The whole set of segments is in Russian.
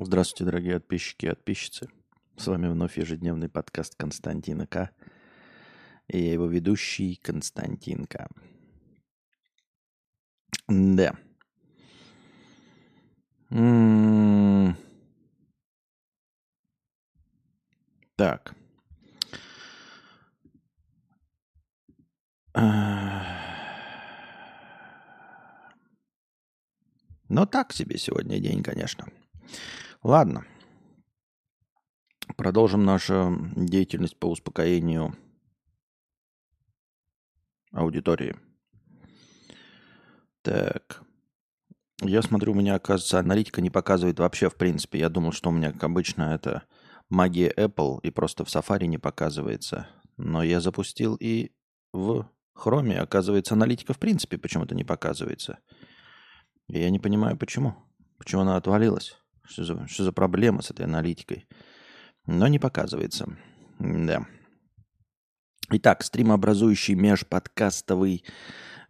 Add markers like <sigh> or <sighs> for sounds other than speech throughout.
Здравствуйте, дорогие подписчики и подписчицы. С вами вновь ежедневный подкаст Константина К. И я его ведущий Константин К. Да. М-м. Так. <sighs> Ну, так себе сегодня день, конечно. Ладно. Продолжим нашу деятельность по успокоению аудитории. Так. Я смотрю, у меня, оказывается, аналитика не показывает вообще в принципе. Я думал, что у меня, как обычно, это магия Apple и просто в Safari не показывается. Но я запустил и в Chrome, оказывается, аналитика в принципе почему-то не показывается. И я не понимаю, почему. Почему она отвалилась. Что за, что за проблема с этой аналитикой? Но не показывается. Да. Итак, стримообразующий межподкастовый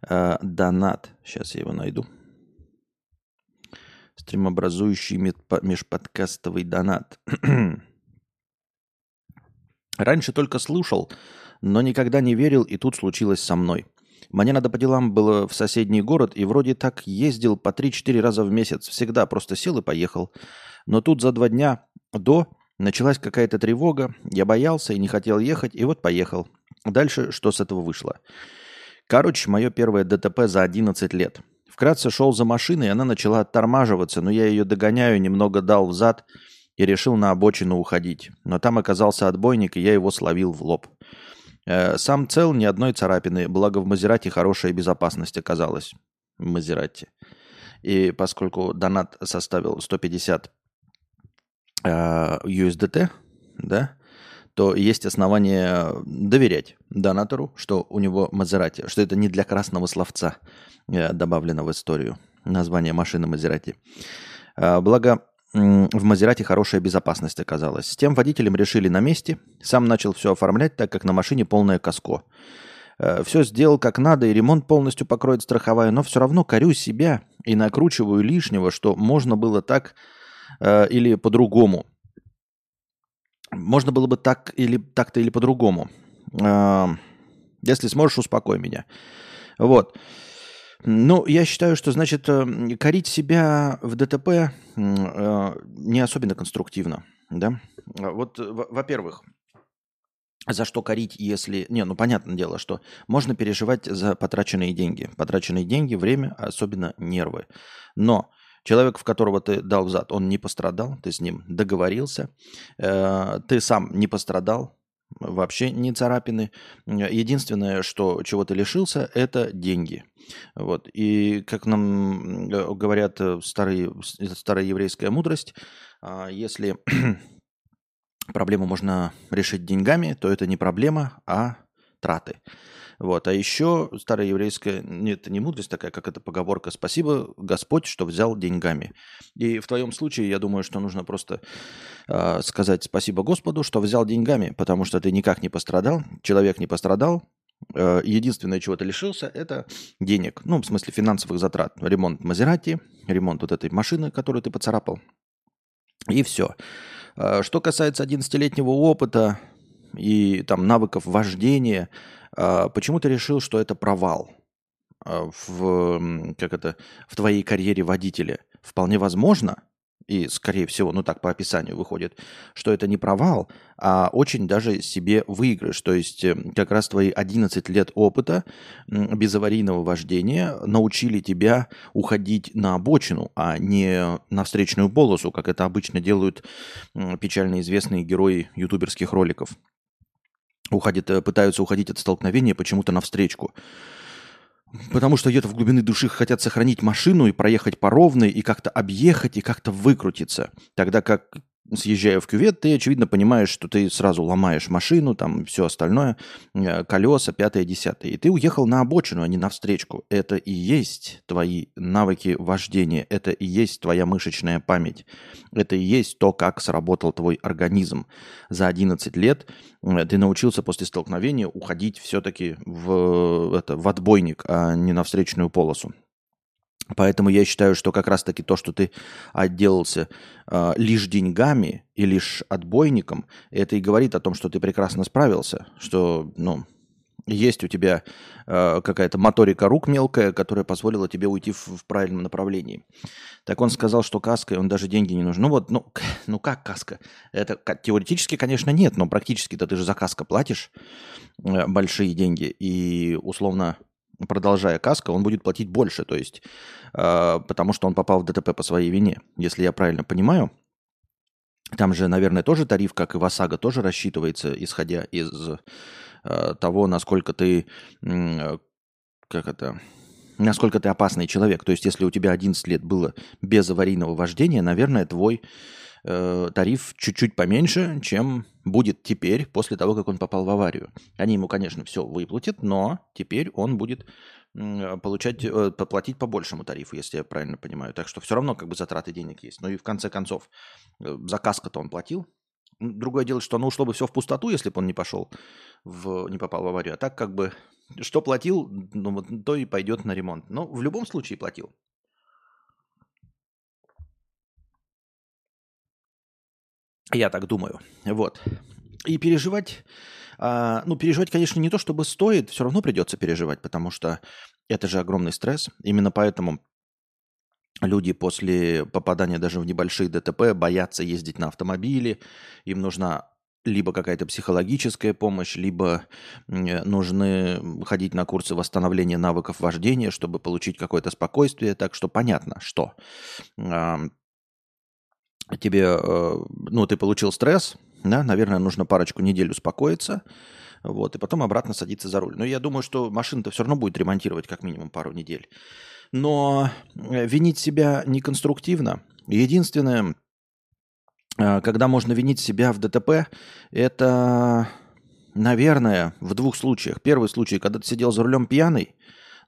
э, донат. Сейчас я его найду. Стримообразующий межподкастовый донат. <clears throat> Раньше только слушал, но никогда не верил, и тут случилось со мной. Мне надо по делам было в соседний город, и вроде так ездил по 3-4 раза в месяц. Всегда просто сел и поехал. Но тут за два дня до началась какая-то тревога. Я боялся и не хотел ехать, и вот поехал. Дальше что с этого вышло? Короче, мое первое ДТП за 11 лет. Вкратце шел за машиной, и она начала оттормаживаться, но я ее догоняю, немного дал взад и решил на обочину уходить. Но там оказался отбойник, и я его словил в лоб. Э, сам цел, ни одной царапины, благо в Мазерате хорошая безопасность оказалась. В Мазерате. И поскольку донат составил 150 э, USDT, да, то есть основания доверять донатору, что у него Мазерати, что это не для красного словца э, добавлено в историю название машины Мазерати. Благо, в Мазерате хорошая безопасность оказалась. С тем водителем решили на месте. Сам начал все оформлять, так как на машине полное каско. Э, все сделал как надо, и ремонт полностью покроет страховая, но все равно корю себя и накручиваю лишнего, что можно было так э, или по-другому. Можно было бы так или так-то или по-другому. Э, если сможешь, успокой меня. Вот. Ну, я считаю, что, значит, э, корить себя в ДТП э, не особенно конструктивно, да. Вот, во-первых, за что корить, если... Не, ну, понятное дело, что можно переживать за потраченные деньги. Потраченные деньги, время, особенно нервы. Но человек, в которого ты дал взад, он не пострадал, ты с ним договорился, э, ты сам не пострадал, вообще не царапины. Единственное, что чего ты лишился, это деньги. Вот. И как нам э, говорят э, старые, старая еврейская мудрость, а, если <clears throat> проблему можно решить деньгами, то это не проблема, а траты. Вот. А еще старая еврейская, нет, это не мудрость такая, как эта поговорка «Спасибо, Господь, что взял деньгами». И в твоем случае, я думаю, что нужно просто э, сказать спасибо Господу, что взял деньгами, потому что ты никак не пострадал, человек не пострадал, э, Единственное, чего ты лишился, это денег. Ну, в смысле финансовых затрат. Ремонт Мазерати, ремонт вот этой машины, которую ты поцарапал. И все. Э, что касается 11-летнего опыта и там навыков вождения, а, почему ты решил, что это провал а, в, как это, в твоей карьере водителя? Вполне возможно, и, скорее всего, ну так по описанию выходит, что это не провал, а очень даже себе выигрыш. То есть э, как раз твои 11 лет опыта безаварийного вождения научили тебя уходить на обочину, а не на встречную полосу, как это обычно делают печально известные герои ютуберских роликов уходят, э, пытаются уходить от столкновения почему-то навстречу. Потому что где-то в глубины души хотят сохранить машину и проехать по ровной, и как-то объехать, и как-то выкрутиться. Тогда как съезжая в кювет, ты, очевидно, понимаешь, что ты сразу ломаешь машину, там все остальное, э, колеса, пятое, десятое. И ты уехал на обочину, а не на встречку. Это и есть твои навыки вождения, это и есть твоя мышечная память. Это и есть то, как сработал твой организм. За 11 лет э, ты научился после столкновения уходить все-таки в, это, в отбойник, а не на встречную полосу. Поэтому я считаю, что как раз-таки то, что ты отделался э, лишь деньгами и лишь отбойником, это и говорит о том, что ты прекрасно справился, что, ну, есть у тебя э, какая-то моторика рук мелкая, которая позволила тебе уйти в, в правильном направлении. Так он сказал, что каской он даже деньги не нужен. Ну вот, ну, ну как каска? Это теоретически, конечно, нет, но практически-то ты же за каска платишь э, большие деньги. И условно, продолжая каска, он будет платить больше. То есть, э, потому что он попал в ДТП по своей вине. Если я правильно понимаю, там же, наверное, тоже тариф, как и в ОСАГО, тоже рассчитывается, исходя из Э, того, насколько ты, э, как это, насколько ты опасный человек. То есть, если у тебя 11 лет было без аварийного вождения, наверное, твой э, тариф чуть-чуть поменьше, чем будет теперь, после того, как он попал в аварию. Они ему, конечно, все выплатят, но теперь он будет получать, э, поплатить по большему тарифу, если я правильно понимаю. Так что все равно как бы затраты денег есть. Ну и в конце концов, э, заказка-то он платил, Другое дело, что оно ушло бы все в пустоту, если бы он не пошел, в, не попал в аварию. А так как бы, что платил, ну, то и пойдет на ремонт. Но в любом случае платил. Я так думаю. Вот. И переживать, а, ну, переживать, конечно, не то чтобы стоит, все равно придется переживать, потому что это же огромный стресс. Именно поэтому люди после попадания даже в небольшие ДТП боятся ездить на автомобиле, им нужна либо какая-то психологическая помощь, либо нужны ходить на курсы восстановления навыков вождения, чтобы получить какое-то спокойствие. Так что понятно, что тебе, э, ну, ты получил стресс, да, наверное, нужно парочку недель успокоиться, вот, и потом обратно садиться за руль. Но я думаю, что машина-то все равно будет ремонтировать как минимум пару недель. Но э, винить себя неконструктивно. Единственное, э, когда можно винить себя в ДТП, это, наверное, в двух случаях. Первый случай, когда ты сидел за рулем пьяный,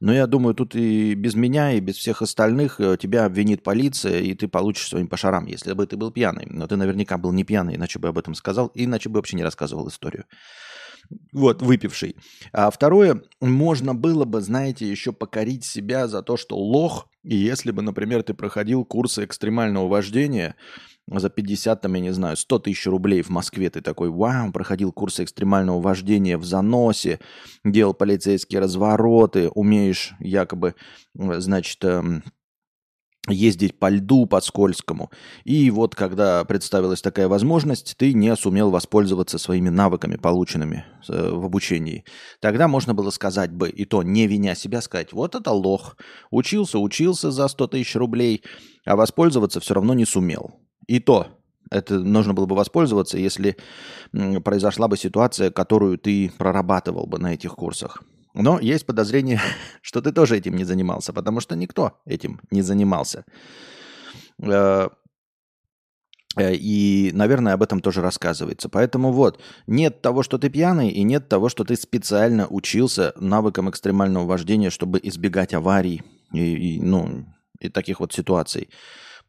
но я думаю, тут и без меня, и без всех остальных э, тебя обвинит полиция, и ты получишь своим по шарам, если бы ты был пьяный. Но ты наверняка был не пьяный, иначе бы об этом сказал, иначе бы вообще не рассказывал историю вот, выпивший. А второе, можно было бы, знаете, еще покорить себя за то, что лох, и если бы, например, ты проходил курсы экстремального вождения за 50, там, я не знаю, 100 тысяч рублей в Москве, ты такой, вау, проходил курсы экстремального вождения в заносе, делал полицейские развороты, умеешь якобы, значит, эм, ездить по льду, по скользкому. И вот когда представилась такая возможность, ты не сумел воспользоваться своими навыками, полученными э, в обучении. Тогда можно было сказать бы, и то не виня себя, сказать, вот это лох, учился, учился за 100 тысяч рублей, а воспользоваться все равно не сумел. И то это нужно было бы воспользоваться, если произошла бы ситуация, которую ты прорабатывал бы на этих курсах. Но есть подозрение, <laughs> что ты тоже этим не занимался, потому что никто этим не занимался. Э, э, и, наверное, об этом тоже рассказывается. Поэтому вот, нет того, что ты пьяный, и нет того, что ты специально учился навыкам экстремального вождения, чтобы избегать аварий и, и, ну, и таких вот ситуаций.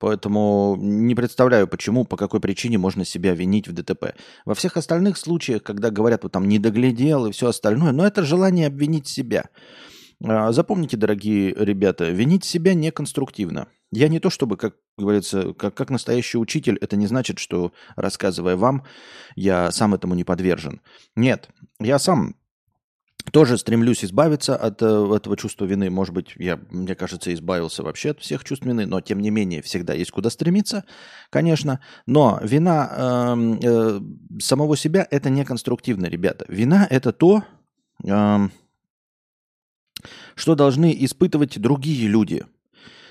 Поэтому не представляю, почему, по какой причине можно себя винить в ДТП. Во всех остальных случаях, когда говорят, вот там не доглядел и все остальное, но это желание обвинить себя. А, запомните, дорогие ребята, винить себя неконструктивно. Я не то чтобы, как говорится, как, как настоящий учитель, это не значит, что, рассказывая вам, я сам этому не подвержен. Нет, я сам тоже стремлюсь избавиться от э, этого чувства вины. Может быть, я, мне кажется, избавился вообще от всех чувств вины, но тем не менее всегда есть куда стремиться, конечно. Но вина э, э, самого себя это не конструктивно, ребята. Вина это то, э, что должны испытывать другие люди.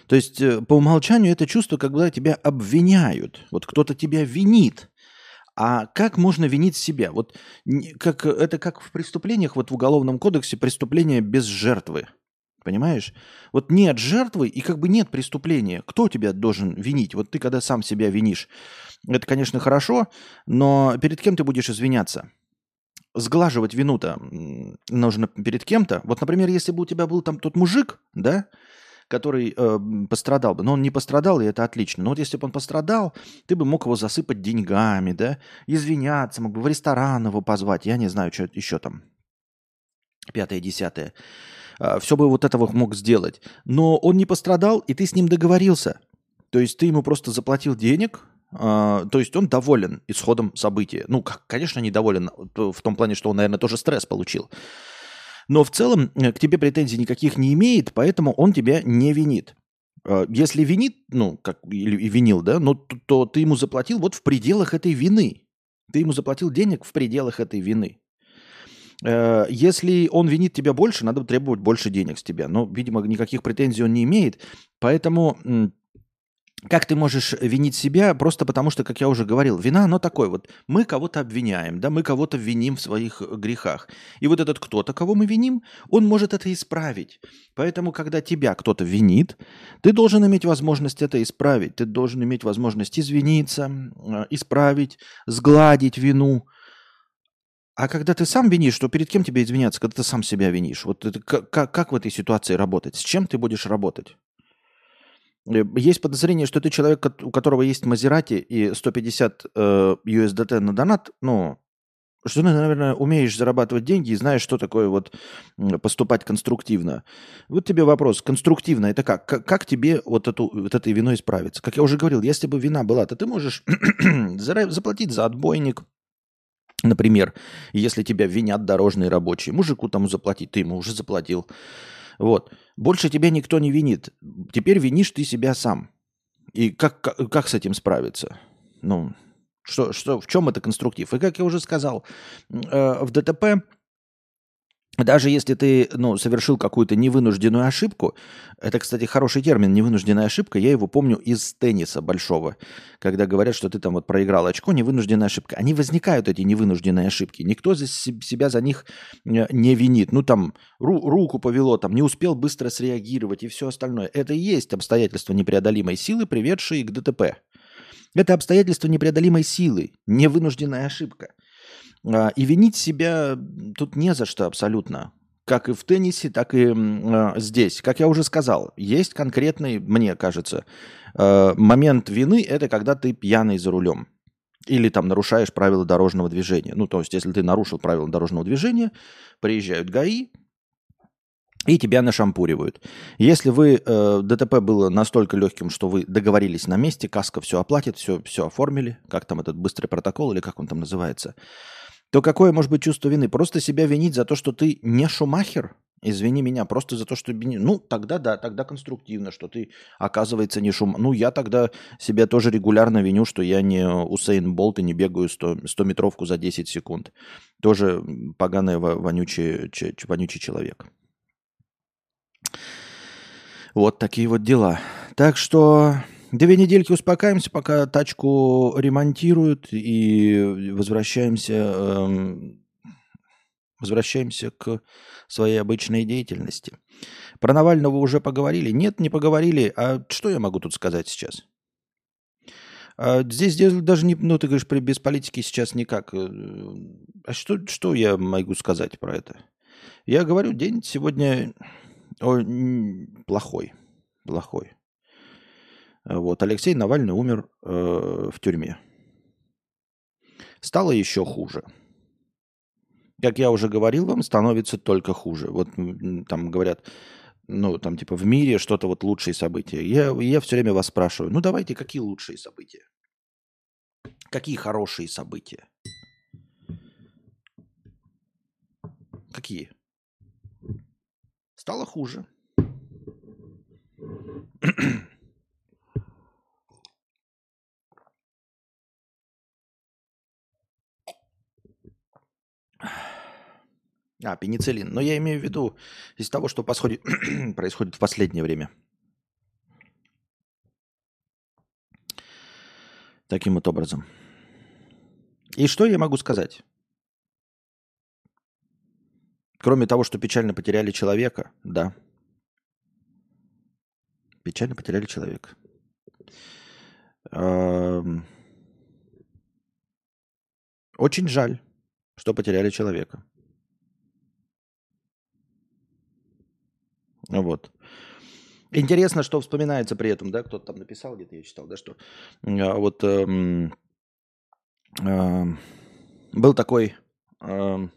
То есть э, по умолчанию это чувство, когда тебя обвиняют. Вот кто-то тебя винит. А как можно винить себя? Вот как, это как в преступлениях, вот в Уголовном кодексе преступление без жертвы. Понимаешь? Вот нет жертвы и как бы нет преступления. Кто тебя должен винить? Вот ты когда сам себя винишь, это, конечно, хорошо, но перед кем ты будешь извиняться? Сглаживать вину-то нужно перед кем-то. Вот, например, если бы у тебя был там тот мужик, да, который э, пострадал бы. Но он не пострадал, и это отлично. Но вот если бы он пострадал, ты бы мог его засыпать деньгами, да, извиняться, мог бы в ресторан его позвать, я не знаю, что еще там, пятое, десятое. а, все бы вот этого мог сделать. Но он не пострадал, и ты с ним договорился. То есть ты ему просто заплатил денег, а, то есть он доволен исходом события. Ну, конечно, недоволен в том плане, что он, наверное, тоже стресс получил. Но в целом э, к тебе претензий никаких не имеет, поэтому он тебя не винит. А, если винит, ну, как или винил, да, ну, то, то ты ему заплатил вот в пределах этой вины. Ты ему заплатил денег в пределах этой вины. Э, если он винит тебя больше, надо требовать больше денег с тебя. Но, видимо, никаких претензий он не имеет. Поэтому как ты можешь винить себя просто потому, что, как я уже говорил, вина, оно такое вот. Мы кого-то обвиняем, да, мы кого-то виним в своих грехах. И вот этот кто-то, кого мы виним, он может это исправить. Поэтому, когда тебя кто-то винит, ты должен иметь возможность это исправить. Ты должен иметь возможность извиниться, э, исправить, сгладить вину. А когда ты сам винишь, то перед кем тебе извиняться, когда ты сам себя винишь? Вот это, как, как в этой ситуации работать? С чем ты будешь работать? Э, есть подозрение, что ты человек, у которого есть Мазерати и 150 э, USDT на донат, ну, что ты, наверное, умеешь зарабатывать деньги и знаешь, что такое вот поступать конструктивно. Вот тебе вопрос, конструктивно это как? Как, как тебе вот, эту, вот этой виной справиться? Как я уже говорил, если бы вина была, то ты можешь <clears throat> заплатить за отбойник, например, если тебя винят дорожные рабочие. Мужику тому заплатить, ты ему уже заплатил. Вот. Больше тебя никто не винит. Теперь винишь ты себя сам. И как, как, как с этим справиться? Ну, что, что, в чем это конструктив? И как я уже сказал, э, в ДТП даже если ты ну, совершил какую-то невынужденную ошибку, это, кстати, хороший термин, невынужденная ошибка, я его помню из тенниса большого, когда говорят, что ты там вот проиграл очко, невынужденная ошибка. Они возникают, эти невынужденные ошибки. Никто за себя за них э, не винит. Ну там ру- руку повело, там не успел быстро среагировать и все остальное. Это и есть обстоятельства непреодолимой силы, приведшие к ДТП. Это обстоятельства непреодолимой силы, невынужденная ошибка – и винить себя тут не за что абсолютно. Как и в теннисе, так и э, здесь. Как я уже сказал, есть конкретный, мне кажется, э, момент вины – это когда ты пьяный за рулем. Или там нарушаешь правила дорожного движения. Ну, то есть, если ты нарушил правила дорожного движения, приезжают ГАИ, и тебя нашампуривают. Если вы э, ДТП было настолько легким, что вы договорились на месте, каска все оплатит, все, все оформили, как там этот быстрый протокол или как он там называется – то какое может быть чувство вины? Просто себя винить за то, что ты не Шумахер? Извини меня, просто за то, что... Ну, тогда да, тогда конструктивно, что ты, оказывается, не шум... Ну, я тогда себя тоже регулярно виню, что я не Усейн Болт и не бегаю 100, 100-метровку за 10 секунд. Тоже поганый, вонючий, вонючий человек. Вот такие вот дела. Так что Две недельки успокаиваемся, пока тачку ремонтируют и возвращаемся, э, возвращаемся к своей обычной деятельности. Про Навального уже поговорили? Нет, не поговорили. А что я могу тут сказать сейчас? А здесь даже не, ну ты говоришь, без политики сейчас никак. Э, а что, что я могу сказать про это? Я говорю, день сегодня о, плохой, плохой. Вот, Алексей Навальный умер э, в тюрьме. Стало еще хуже. Как я уже говорил вам, становится только хуже. Вот там говорят, ну, там типа в мире что-то вот лучшие события. Я, я все время вас спрашиваю, ну давайте, какие лучшие события? Какие хорошие события? Какие? Стало хуже. А, пенициллин. Но я имею в виду из того, что происходит, <clears throat> происходит в последнее время. Таким вот образом. И что я могу сказать? Кроме того, что печально потеряли человека, да. Печально потеряли человека. Очень жаль, что потеряли человека. Вот. Интересно, что вспоминается при этом, да, кто-то там написал, где-то я читал, да, что а, вот эм, эм, был такой эм,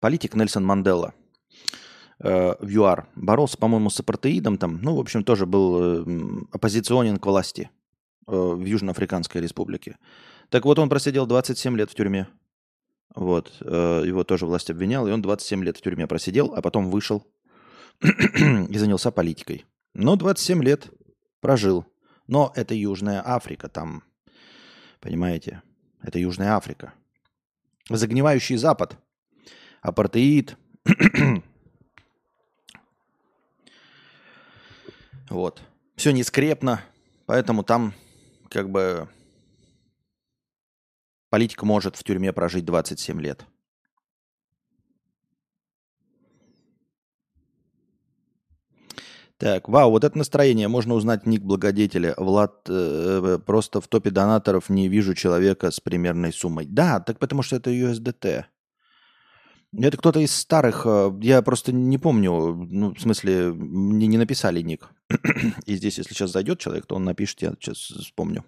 политик Нельсон Мандела. э, в ЮАР. Боролся, по-моему, с апартеидом там. Ну, в общем, тоже был э, оппозиционен к власти э, в Южноафриканской республике. Так вот, он просидел 27 лет в тюрьме. Вот. Э, его тоже власть обвиняла, и он 27 лет в тюрьме просидел, а потом вышел <clears throat> и занялся политикой. Но 27 лет прожил. Но это Южная Африка, там, понимаете, это Южная Африка. Загнивающий Запад, апартеид. <clears throat> вот. Все не скрепно, поэтому там как бы политик может в тюрьме прожить 27 лет. Так, вау, вот это настроение. Можно узнать ник благодетеля. Влад, э, просто в топе донаторов не вижу человека с примерной суммой. Да, так потому что это USDT. Это кто-то из старых, э, я просто не помню, ну, в смысле, мне не написали ник. <clears throat> И здесь, если сейчас зайдет человек, то он напишет, я сейчас вспомню.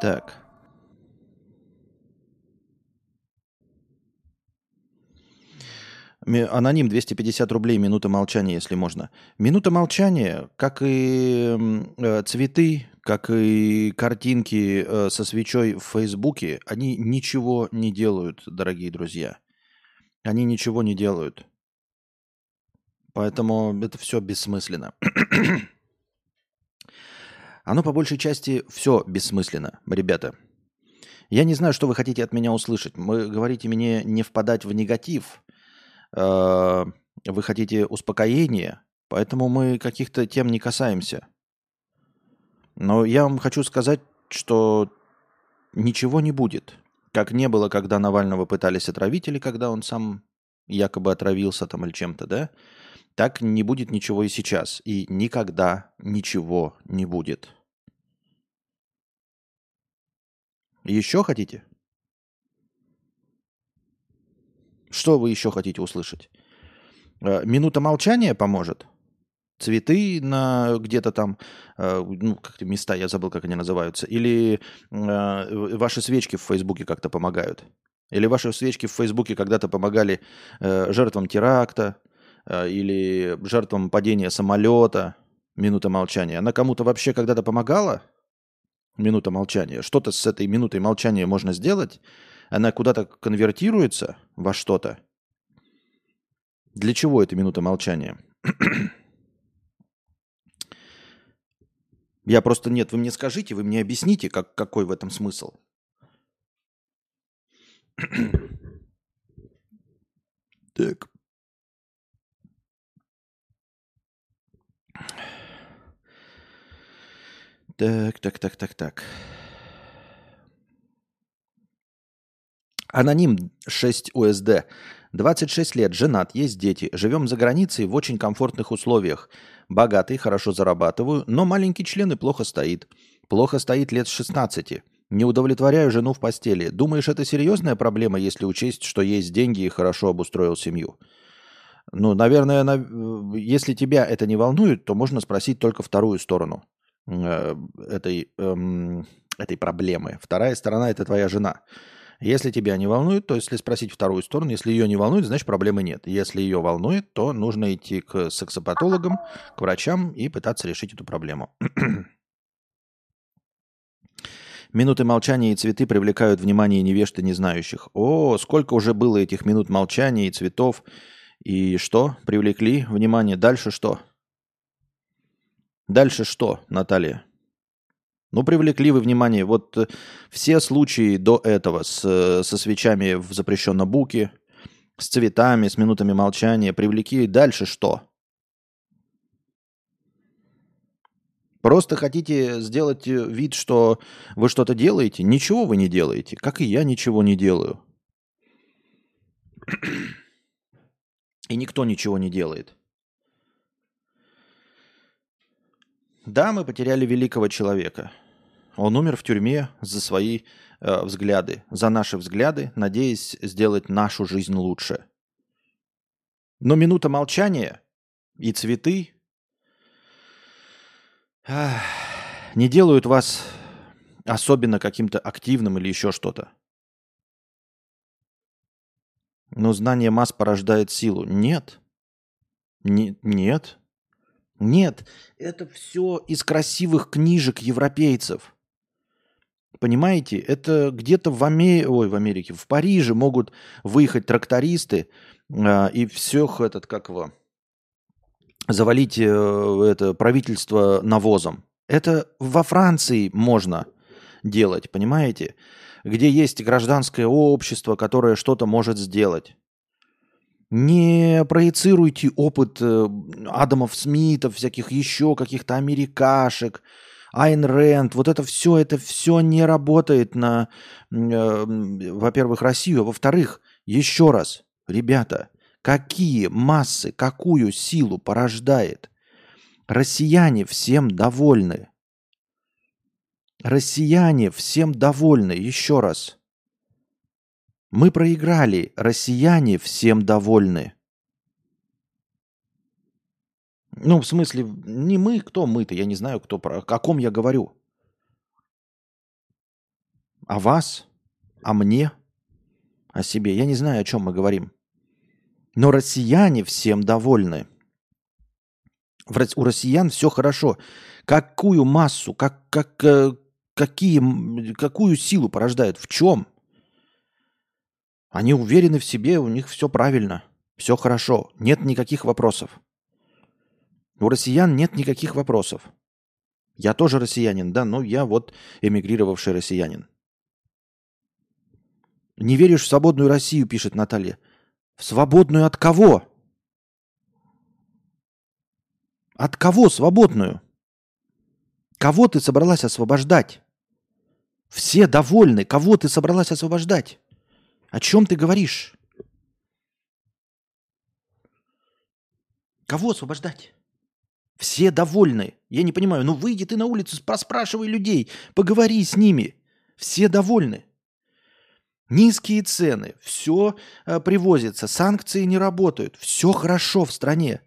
Так. Аноним 250 рублей, минута молчания, если можно. Минута молчания, как и э, цветы, как и картинки э, со свечой в Фейсбуке, они ничего не делают, дорогие друзья. Они ничего не делают. Поэтому это все бессмысленно. <clears throat> Оно по большей части все бессмысленно, ребята. Я не знаю, что вы хотите от меня услышать. Вы говорите мне не впадать в негатив – Э, вы хотите успокоения, поэтому мы каких-то тем не касаемся. Но я вам хочу сказать, что ничего не будет. Как не было, когда Навального пытались отравить, или когда он сам якобы отравился там или чем-то, да? Так не будет ничего и сейчас. И никогда ничего не будет. Еще хотите? Что вы еще хотите услышать? Э, минута молчания поможет? Цветы на где-то там, э, ну, как-то места, я забыл, как они называются. Или э, ваши свечки в Фейсбуке как-то помогают. Или ваши свечки в Фейсбуке когда-то помогали жертвам теракта или жертвам падения самолета. Минута молчания. Она кому-то вообще когда-то помогала? Минута молчания. Что-то с этой минутой молчания можно сделать? Она куда-то конвертируется во что-то. Для чего эта минута молчания? <clears throat> Я просто нет, вы мне скажите, вы мне объясните, как, какой в этом смысл. <clears throat> так. Так, так, так, так, так. Аноним 6 УСД. 26 лет, женат, есть дети. Живем за границей в очень комфортных условиях. Богатый, хорошо зарабатываю, но маленький член и плохо стоит. Плохо стоит лет с 16. Не удовлетворяю жену в постели. Думаешь, это серьезная проблема, если учесть, что есть деньги и хорошо обустроил семью? Ну, наверное, на... если тебя это не волнует, то можно спросить только вторую сторону э, этой, эм, этой проблемы. Вторая сторона – это твоя жена. Если тебя не волнует, то если спросить вторую сторону, если ее не волнует, значит проблемы нет. Если ее волнует, то нужно идти к сексопатологам, к врачам и пытаться решить эту проблему. <clears throat> Минуты молчания и цветы привлекают внимание невежд и незнающих. О, сколько уже было этих минут молчания и цветов. И что? Привлекли внимание. Дальше что? Дальше что, Наталья? Ну, привлекли вы внимание. Вот э, все случаи до этого с, э, со свечами в запрещенном буке, с цветами, с минутами молчания привлекли. Дальше что? Просто хотите сделать э, вид, что вы что-то делаете? Ничего вы не делаете, как и я ничего не делаю. <clears throat> И никто ничего не делает. Да, мы потеряли великого человека – он умер в тюрьме за свои э, взгляды, за наши взгляды, надеясь сделать нашу жизнь лучше. Но минута молчания и цветы э, не делают вас особенно каким-то активным или еще что-то. Но знание масс порождает силу. Нет. Не, нет. Нет. Это все из красивых книжек европейцев. Понимаете, это где-то в, Аме... Ой, в Америке, в Париже могут выехать трактористы э, и всех этот, как его, завалить э, это правительство навозом. Это во Франции можно делать, понимаете? Где есть гражданское общество, которое что-то может сделать. Не проецируйте опыт э, Адамов Смитов, всяких еще каких-то америкашек, Айн Рэнд. Вот это все, это все не работает на, э, во-первых, Россию, а во-вторых, еще раз, ребята, какие массы, какую силу порождает Россияне всем довольны. Россияне всем довольны. Еще раз. Мы проиграли. Россияне всем довольны. Ну, в смысле, не мы, кто мы-то, я не знаю, кто, про, о ком я говорю. О вас, о мне, о себе. Я не знаю, о чем мы говорим. Но россияне всем довольны у россиян все хорошо. Какую массу, как, как, э, какие, какую силу порождают? В чем? Они уверены в себе, у них все правильно, все хорошо, нет никаких вопросов. У россиян нет никаких вопросов. Я тоже россиянин, да, но я вот эмигрировавший россиянин. Не веришь в свободную Россию, пишет Наталья. В свободную от кого? От кого свободную? Кого ты собралась освобождать? Все довольны. Кого ты собралась освобождать? О чем ты говоришь? Кого освобождать? Все довольны. Я не понимаю, ну выйди ты на улицу, проспрашивай людей, поговори с ними. Все довольны. Низкие цены, все э, привозится, санкции не работают, все хорошо в стране.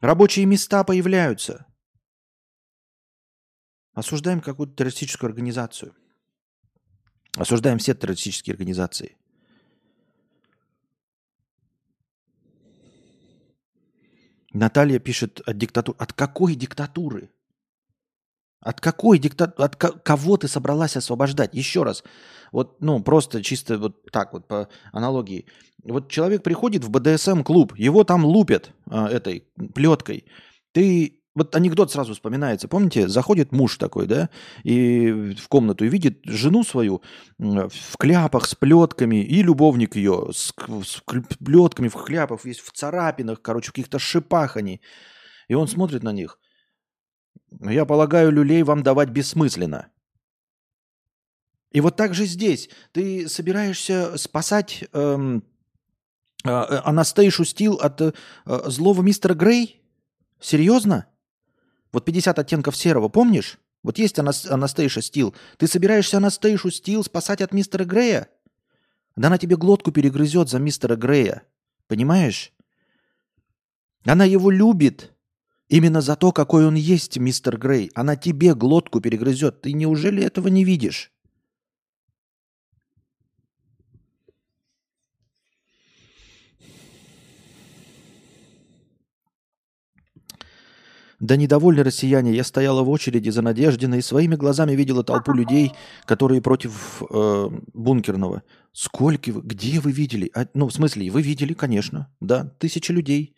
Рабочие места появляются. Осуждаем какую-то террористическую организацию. Осуждаем все террористические организации. Наталья пишет от диктатуры. От какой диктатуры? От какой диктатуры? От кого ты собралась освобождать? Еще раз. Вот, ну, просто чисто вот так вот по аналогии. Вот человек приходит в БДСМ-клуб, его там лупят а, этой плеткой. Ты вот анекдот сразу вспоминается. Помните, заходит муж такой, да, и в комнату и видит жену свою в кляпах с плетками, и любовник ее с, с плетками в кляпах, весь в царапинах, короче, в каких-то шипах они. И он смотрит на них. Я полагаю, люлей вам давать бессмысленно. И вот так же здесь. Ты собираешься спасать эм, э, Анастейшу Стил от э, злого мистера Грей? Серьезно? Вот 50 оттенков серого, помнишь? Вот есть Анастейша Стил. Ты собираешься Анастейшу Стил спасать от мистера Грея? Да она тебе глотку перегрызет за мистера Грея. Понимаешь? Она его любит. Именно за то, какой он есть, мистер Грей. Она тебе глотку перегрызет. Ты неужели этого не видишь? Да недовольны россияне. Я стояла в очереди за Надеждиной и своими глазами видела толпу людей, которые против э, бункерного. Сколько вы, где вы видели? А, ну, в смысле, вы видели, конечно. Да, тысячи людей.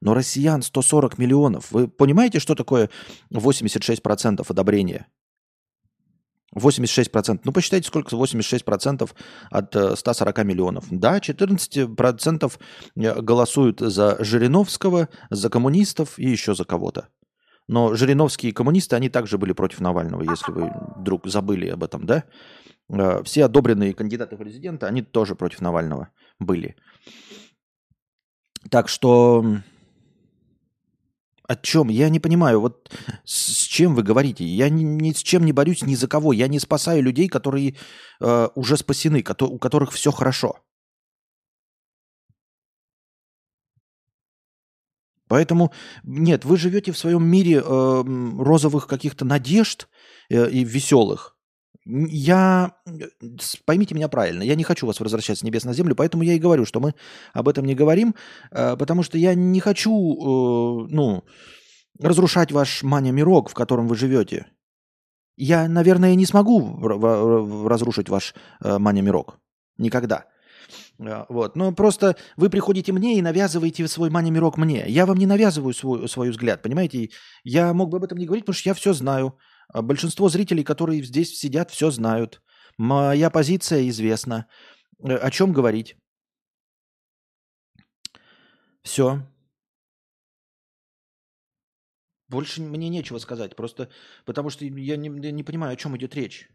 Но россиян 140 миллионов. Вы понимаете, что такое 86% одобрения? 86%. Ну, посчитайте, сколько 86% от 140 э, миллионов. Да, 14% э, голосуют за Жириновского, за коммунистов и еще за кого-то. Но жириновские коммунисты, они также были против Навального, если вы вдруг забыли об этом, да? Э, все одобренные кандидаты в президенты, они тоже против Навального были. Так что о чем? Я не понимаю, вот с чем вы говорите? Я ни, ни с чем не борюсь, ни за кого. Я не спасаю людей, которые э, уже спасены, у которых все хорошо. Поэтому нет, вы живете в своем мире э, розовых каких-то надежд э, и веселых. я, поймите меня правильно, я не хочу вас возвращать с небес на землю, поэтому я и говорю, что мы об этом не говорим, э, потому что я не хочу, э, ну, разрушать ваш мания-мирок, в котором вы живете. Я, наверное, не смогу разрушить ваш э, мания-мирок. Никогда. Вот. Но просто вы приходите мне и навязываете свой мания-мирок мне. Я вам не навязываю свой, свой взгляд, понимаете? Я мог бы об этом не говорить, потому что я все знаю. А большинство зрителей, которые здесь сидят, все знают. Моя позиция известна. Э, о чем говорить? Все. Больше мне нечего сказать, просто потому что я не, не понимаю, о чем идет речь.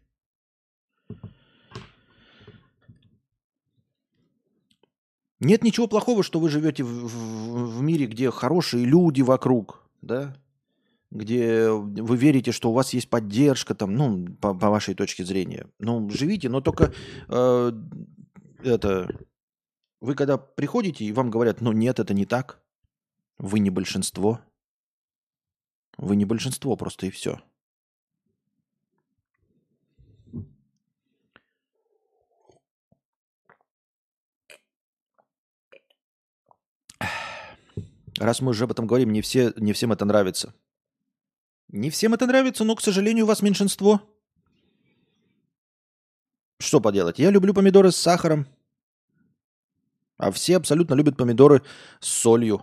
Нет ничего плохого, что вы живете в, в, в мире, где хорошие люди вокруг, да? где вы верите, что у вас есть поддержка, там, ну, по, по вашей точке зрения. Ну, живите, но только э, это вы когда приходите и вам говорят, ну нет, это не так, вы не большинство. Вы не большинство просто и все. Раз мы уже об этом говорим, не, все, не всем это нравится. Не всем это нравится, но, к сожалению, у вас меньшинство. Что поделать? Я люблю помидоры с сахаром. А все абсолютно любят помидоры с солью.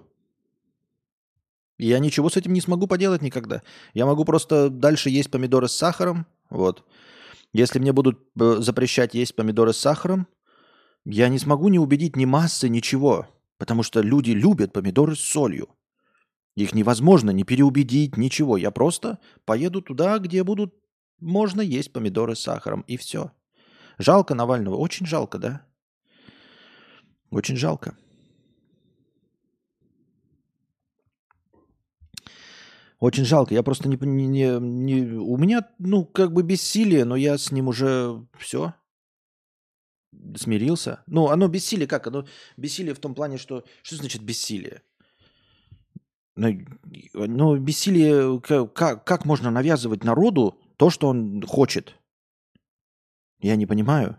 Я ничего с этим не смогу поделать никогда. Я могу просто дальше есть помидоры с сахаром. Вот. Если мне будут э, запрещать есть помидоры с сахаром, я не смогу не убедить ни массы, ничего. Потому что люди любят помидоры с солью. Их невозможно не переубедить, ничего. Я просто поеду туда, где будут можно есть помидоры с сахаром, и все. Жалко Навального. Очень жалко, да? Очень жалко. Очень жалко. Я просто не, не, не... У меня, ну, как бы бессилие, но я с ним уже все смирился. Ну, оно бессилие как? Оно бессилие в том плане, что... Что значит бессилие? Ну, ну бессилие... Как, как можно навязывать народу то, что он хочет? Я не понимаю.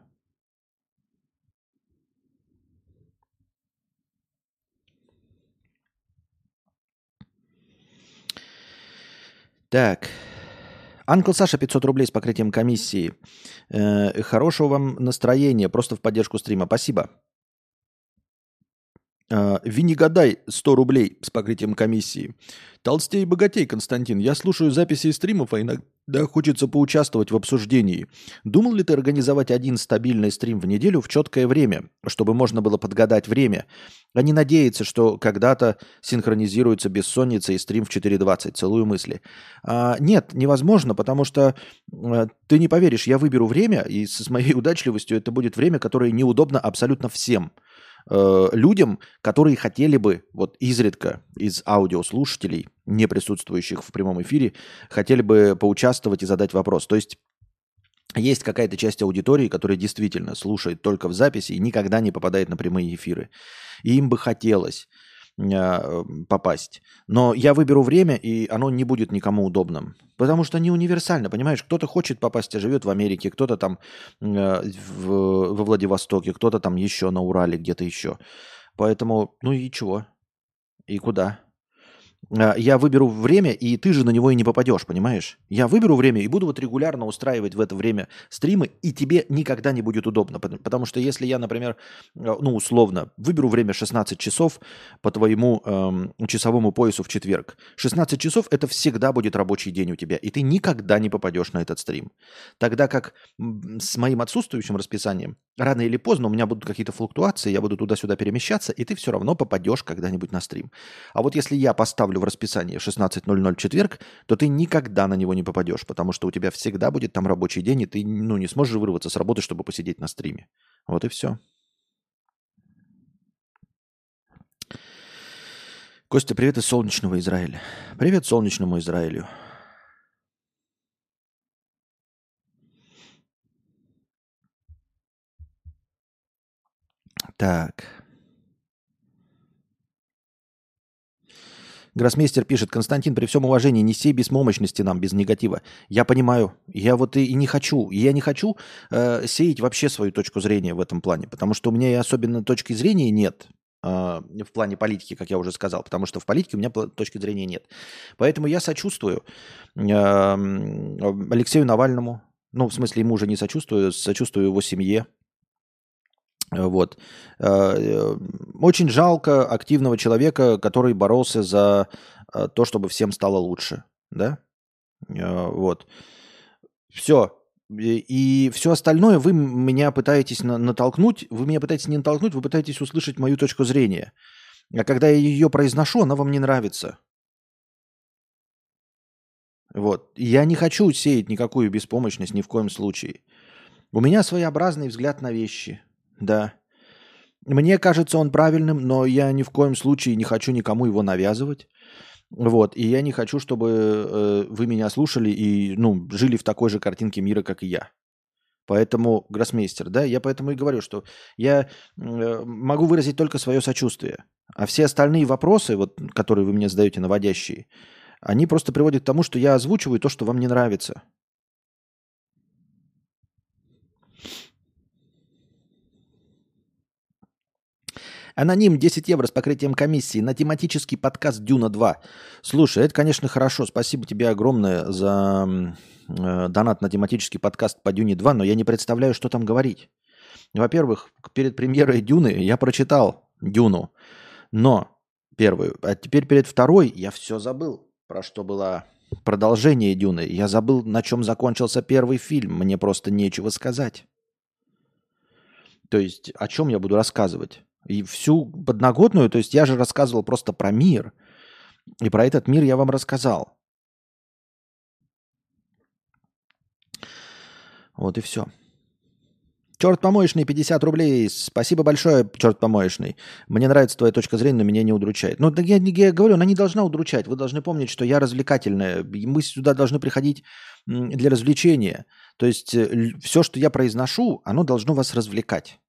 Так. Анкл Саша 500 рублей с покрытием комиссии. Э, хорошего вам настроения, просто в поддержку стрима. Спасибо. Uh, Виннигадай 100 рублей с покрытием комиссии. Толстей и богатей, Константин. Я слушаю записи стримов, а иногда хочется поучаствовать в обсуждении. Думал ли ты организовать один стабильный стрим в неделю в четкое время, чтобы можно было подгадать время, а не надеяться, что когда-то синхронизируется бессонница и стрим в 4.20? Целую мысли. А, нет, невозможно, потому что а, ты не поверишь, я выберу время, и с моей <laughs> удачливостью это будет время, которое неудобно абсолютно всем – э, людям, которые хотели бы вот изредка из аудиослушателей, не присутствующих в прямом эфире, хотели бы поучаствовать и задать вопрос. То есть есть какая-то часть аудитории, которая действительно слушает только в записи и никогда не попадает на прямые эфиры. И им бы хотелось попасть. Но я выберу время, и оно не будет никому удобным. Потому что не универсально, понимаешь? Кто-то хочет попасть, а живет в Америке, кто-то там э, в, во Владивостоке, кто-то там еще на Урале, где-то еще. Поэтому, ну и чего? И куда? А, я выберу время, и ты же на него и не попадешь, понимаешь? Я выберу время и буду вот регулярно устраивать в это время стримы, и тебе никогда не будет удобно. Потому что если я, например, а, ну, условно, выберу время 16 часов по твоему эм, часовому поясу в четверг, 16 часов – это всегда будет рабочий день у тебя, и ты никогда не попадешь на этот стрим. Тогда как с моим отсутствующим расписанием, рано или поздно у меня будут какие-то флуктуации, я буду туда-сюда перемещаться, и ты все равно попадешь когда-нибудь на стрим. А вот если я поставлю в расписание 16.00 четверг, то ты никогда на него не попадешь, потому что у тебя всегда будет там рабочий день, и ты ну, не сможешь вырваться с работы, чтобы посидеть на стриме. Вот и все. Костя, привет из солнечного Израиля. Привет солнечному Израилю. Так. Гроссмейстер пишет, Константин, при всем уважении, не сей беспомощности нам без негатива. Я понимаю, я вот и, не хочу. Я не хочу э, сеять вообще свою точку зрения в этом плане, потому что у меня и особенно точки зрения нет э, в плане политики, как я уже сказал, потому что в политике у меня точки зрения нет. Поэтому я сочувствую э, Алексею Навальному, ну, в смысле, ему уже не сочувствую, сочувствую его семье, вот. Э, э, очень жалко активного человека, который боролся за э, то, чтобы всем стало лучше. Да? Вот. Все. И все остальное вы меня пытаетесь натолкнуть, вы меня пытаетесь не натолкнуть, вы пытаетесь услышать мою точку зрения. А когда я ее произношу, она вам не нравится. Вот. Я не хочу сеять никакую беспомощность ни в коем случае. У меня своеобразный взгляд на вещи – да. Мне кажется он правильным, но я ни в коем случае не хочу никому его навязывать. Вот, и я не хочу, чтобы э, вы меня слушали и, ну, жили в такой же картинке мира, как и я. Поэтому, гроссмейстер, да, я поэтому и говорю, что я э, могу выразить только свое сочувствие. А все остальные вопросы, вот, которые вы мне задаете, наводящие, они просто приводят к тому, что я озвучиваю то, что вам не нравится. Аноним 10 евро с покрытием комиссии на тематический подкаст Дюна 2. Слушай, это, конечно, хорошо. Спасибо тебе огромное за э, донат на тематический подкаст по Дюне 2, но я не представляю, что там говорить. Во-первых, перед премьерой Дюны я прочитал Дюну, но первую, а теперь перед второй я все забыл, про что было продолжение Дюны. Я забыл, на чем закончился первый фильм. Мне просто нечего сказать. То есть, о чем я буду рассказывать? И всю подноготную, то есть я же рассказывал просто про мир. И про этот мир я вам рассказал. Вот и все. Черт помоечный, 50 рублей. Спасибо большое, черт помоечный. Мне нравится твоя точка зрения, но меня не удручает. Ну, я, я говорю, она не должна удручать. Вы должны помнить, что я развлекательная. Мы сюда должны приходить для развлечения. То есть э, все, что я произношу, оно должно вас развлекать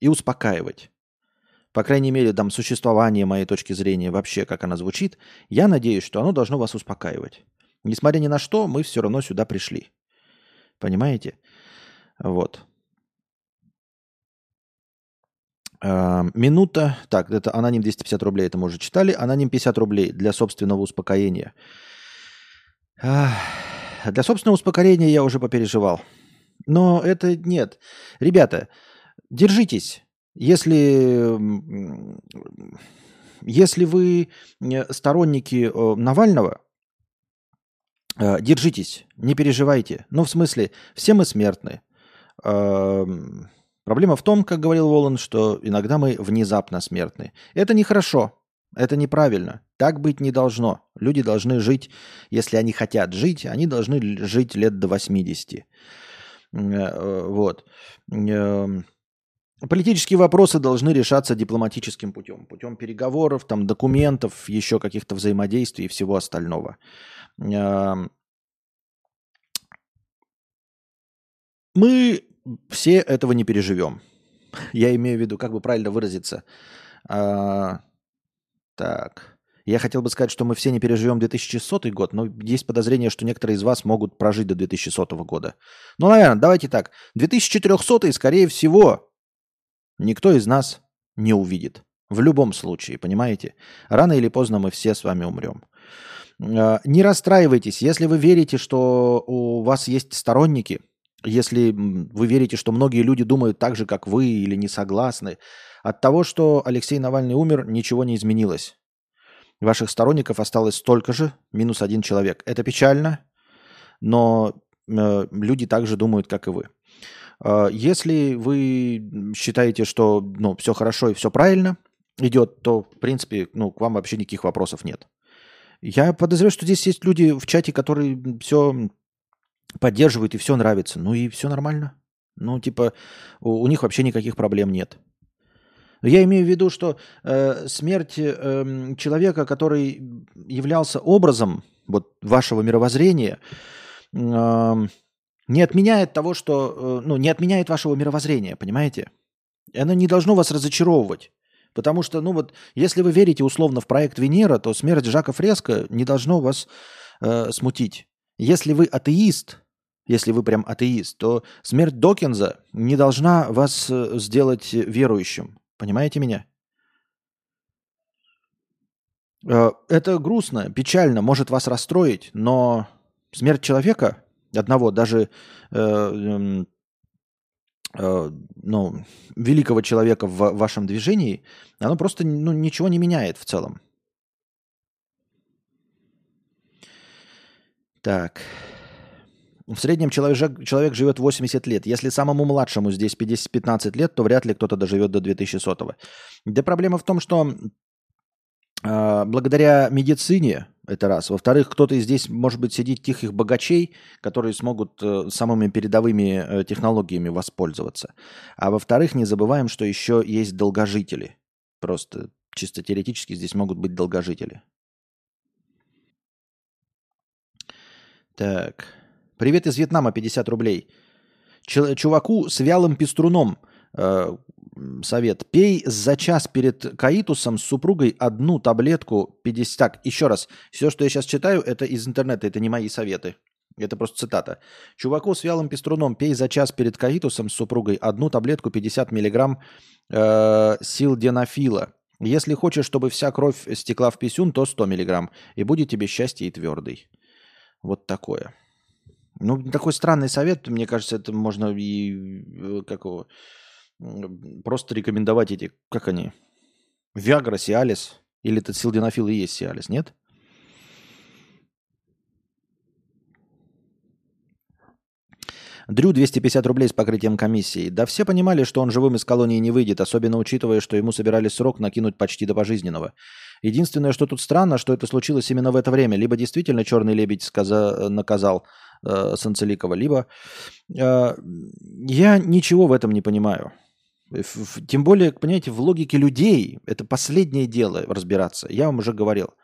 и успокаивать по крайней мере, там существование моей точки зрения, вообще как она звучит, я надеюсь, что оно должно вас успокаивать. Несмотря ни на что, мы все равно сюда пришли. Понимаете? Вот. А, минута. Так, это аноним 250 рублей, это мы уже читали. Аноним 50 рублей для собственного успокоения. Для собственного успокоения я уже попереживал. Но это нет. Ребята, держитесь. Если, если вы сторонники э, Навального, э, держитесь, не переживайте. Ну, в смысле, все мы смертны. Эм, проблема в том, как говорил Волан, что иногда мы внезапно смертны. Это нехорошо, это неправильно. Так быть не должно. Люди должны жить, если они хотят жить, они должны жить лет до 80. Э, вот. Политические вопросы должны решаться дипломатическим путем, путем переговоров, там, документов, еще каких-то взаимодействий и всего остального. Мы все этого не переживем. <laughs> Я имею в виду, как бы правильно выразиться. А, так. Я хотел бы сказать, что мы все не переживем 2100 год, но есть подозрение, что некоторые из вас могут прожить до 2100 года. Ну, наверное, давайте так. 2400, скорее всего, никто из нас не увидит. В любом случае, понимаете? Рано или поздно мы все с вами умрем. А, не расстраивайтесь, если вы верите, что у вас есть сторонники, если вы верите, что многие люди думают так же, как вы, или не согласны, от того, что Алексей Навальный умер, ничего не изменилось. Ваших сторонников осталось столько же, минус один человек. Это печально, но э, люди также думают, как и вы. А, если вы считаете, что ну, все хорошо и все правильно идет, то, в принципе, ну, к вам вообще никаких вопросов нет. Я подозреваю, что здесь есть люди в чате, которые все поддерживают и все нравится. Ну и все нормально. Ну, типа, у, у них вообще никаких проблем нет. Я имею в виду, что э, смерть э, человека, который являлся образом вот, вашего мировоззрения, э, не отменяет того, что, э, ну, не отменяет вашего мировоззрения, понимаете? И оно не должно вас разочаровывать. Потому что, ну вот, если вы верите условно в проект Венера, то смерть Жака Фреско не должно вас э, смутить. Если вы атеист, если вы прям атеист, то смерть Докинза не должна вас э, сделать верующим. Понимаете меня? Э, это грустно, печально, может вас расстроить, но смерть человека, одного, даже э, эм, э, ну, великого человека в вашем движении, оно просто ну, ничего не меняет в целом. Так. В среднем человек, человек живет 80 лет. Если самому младшему здесь 50, 15 лет, то вряд ли кто-то доживет до 2100. Да проблема в том, что э, благодаря медицине, это раз. Во-вторых, кто-то здесь, может быть, сидит тихих богачей, которые смогут э, самыми передовыми э, технологиями воспользоваться. А во-вторых, не забываем, что еще есть долгожители. Просто чисто теоретически здесь могут быть долгожители. Так. Привет из Вьетнама, 50 рублей. Чуваку с вялым пеструном э, совет. Пей за час перед каитусом с супругой одну таблетку 50. Так, еще раз. Все, что я сейчас читаю, это из интернета, это не мои советы. Это просто цитата. Чуваку с вялым пеструном пей за час перед каитусом с супругой одну таблетку 50 миллиграмм э, силденафила. Если хочешь, чтобы вся кровь стекла в писюн, то 100 миллиграмм. И будет тебе счастье и твердый. Вот такое. Ну, такой странный совет, мне кажется, это можно и э, как его, просто рекомендовать эти, как они, Виагра, Сиалис, или этот силденафил и есть Сиалис, нет? Дрю 250 рублей с покрытием комиссии. Да все понимали, что он живым из колонии не выйдет, особенно учитывая, что ему собирались срок накинуть почти до пожизненного. Единственное, что тут странно, что это случилось именно в это время. Либо действительно черный лебедь сказа, наказал э, Санцеликова, либо э, я ничего в этом не понимаю. Тем более, понимаете, в логике людей это последнее дело разбираться. Я вам уже говорил.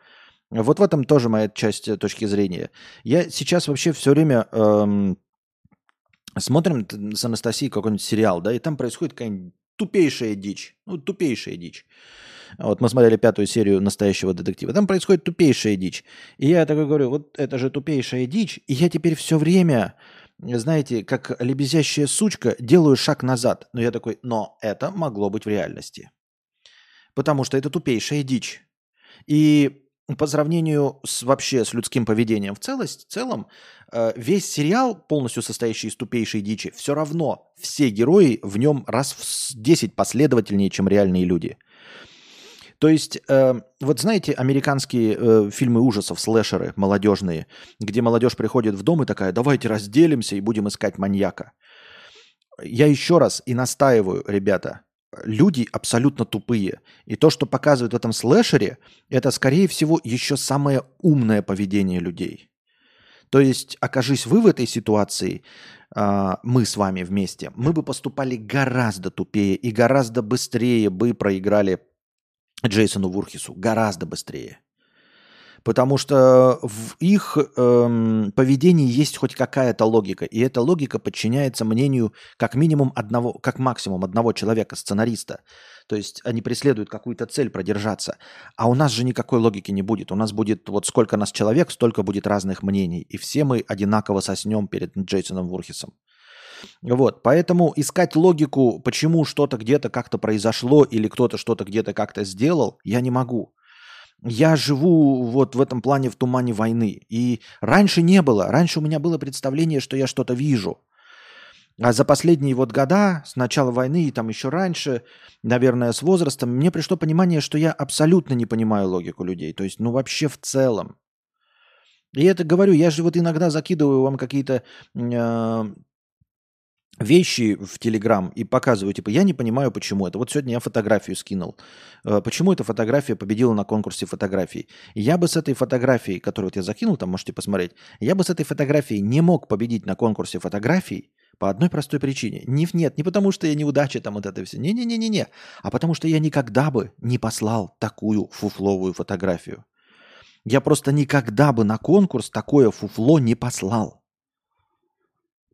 Вот в этом тоже моя часть э, точки зрения. Я сейчас вообще все время эм, смотрим с Анастасией какой-нибудь сериал, да, и там происходит какая-нибудь тупейшая дичь. Ну, тупейшая дичь. Вот мы смотрели пятую серию настоящего детектива. Там происходит тупейшая дичь. И я такой говорю, вот это же тупейшая дичь. И я теперь все время, знаете, как лебезящая сучка, делаю шаг назад. Но я такой, но это могло быть в реальности. Потому что это тупейшая дичь. И по сравнению с вообще с людским поведением в целость, в целом, э, весь сериал, полностью состоящий из тупейшей дичи, все равно все герои в нем раз в 10 последовательнее, чем реальные люди. То есть, э, вот знаете, американские э, фильмы ужасов, слэшеры молодежные, где молодежь приходит в дом и такая, давайте разделимся и будем искать маньяка. Я еще раз и настаиваю, ребята, люди абсолютно тупые. И то, что показывают в этом слэшере, это, скорее всего, еще самое умное поведение людей. То есть, окажись вы в этой ситуации, а, мы с вами вместе, мы бы поступали гораздо тупее и гораздо быстрее бы проиграли Джейсону Вурхису. Гораздо быстрее. Потому что в их эм, поведении есть хоть какая-то логика. И эта логика подчиняется мнению как минимум одного, как максимум одного человека, сценариста. То есть они преследуют какую-то цель продержаться. А у нас же никакой логики не будет. У нас будет вот сколько нас человек, столько будет разных мнений. И все мы одинаково соснем перед Джейсоном Вурхисом. Вот, поэтому искать логику, почему что-то где-то как-то произошло или кто-то что-то где-то как-то сделал, я не могу. Я живу вот в этом плане в тумане войны. И раньше не было. Раньше у меня было представление, что я что-то вижу. А за последние вот года, с начала войны и там еще раньше, наверное, с возрастом, мне пришло понимание, что я абсолютно не понимаю логику людей. То есть, ну вообще в целом. И это говорю, я же вот иногда закидываю вам какие-то э, вещи в Телеграм и показываю, типа, я не понимаю, почему это. Вот сегодня я фотографию скинул. Э, почему эта фотография победила на конкурсе фотографий? Я бы с этой фотографией, которую вот я закинул, там можете посмотреть, я бы с этой фотографией не мог победить на конкурсе фотографий по одной простой причине. Не, нет, не потому что я неудача там вот это все. Не-не-не-не-не. А потому что я никогда бы не послал такую фуфловую фотографию. Я просто никогда бы на конкурс такое фуфло не послал.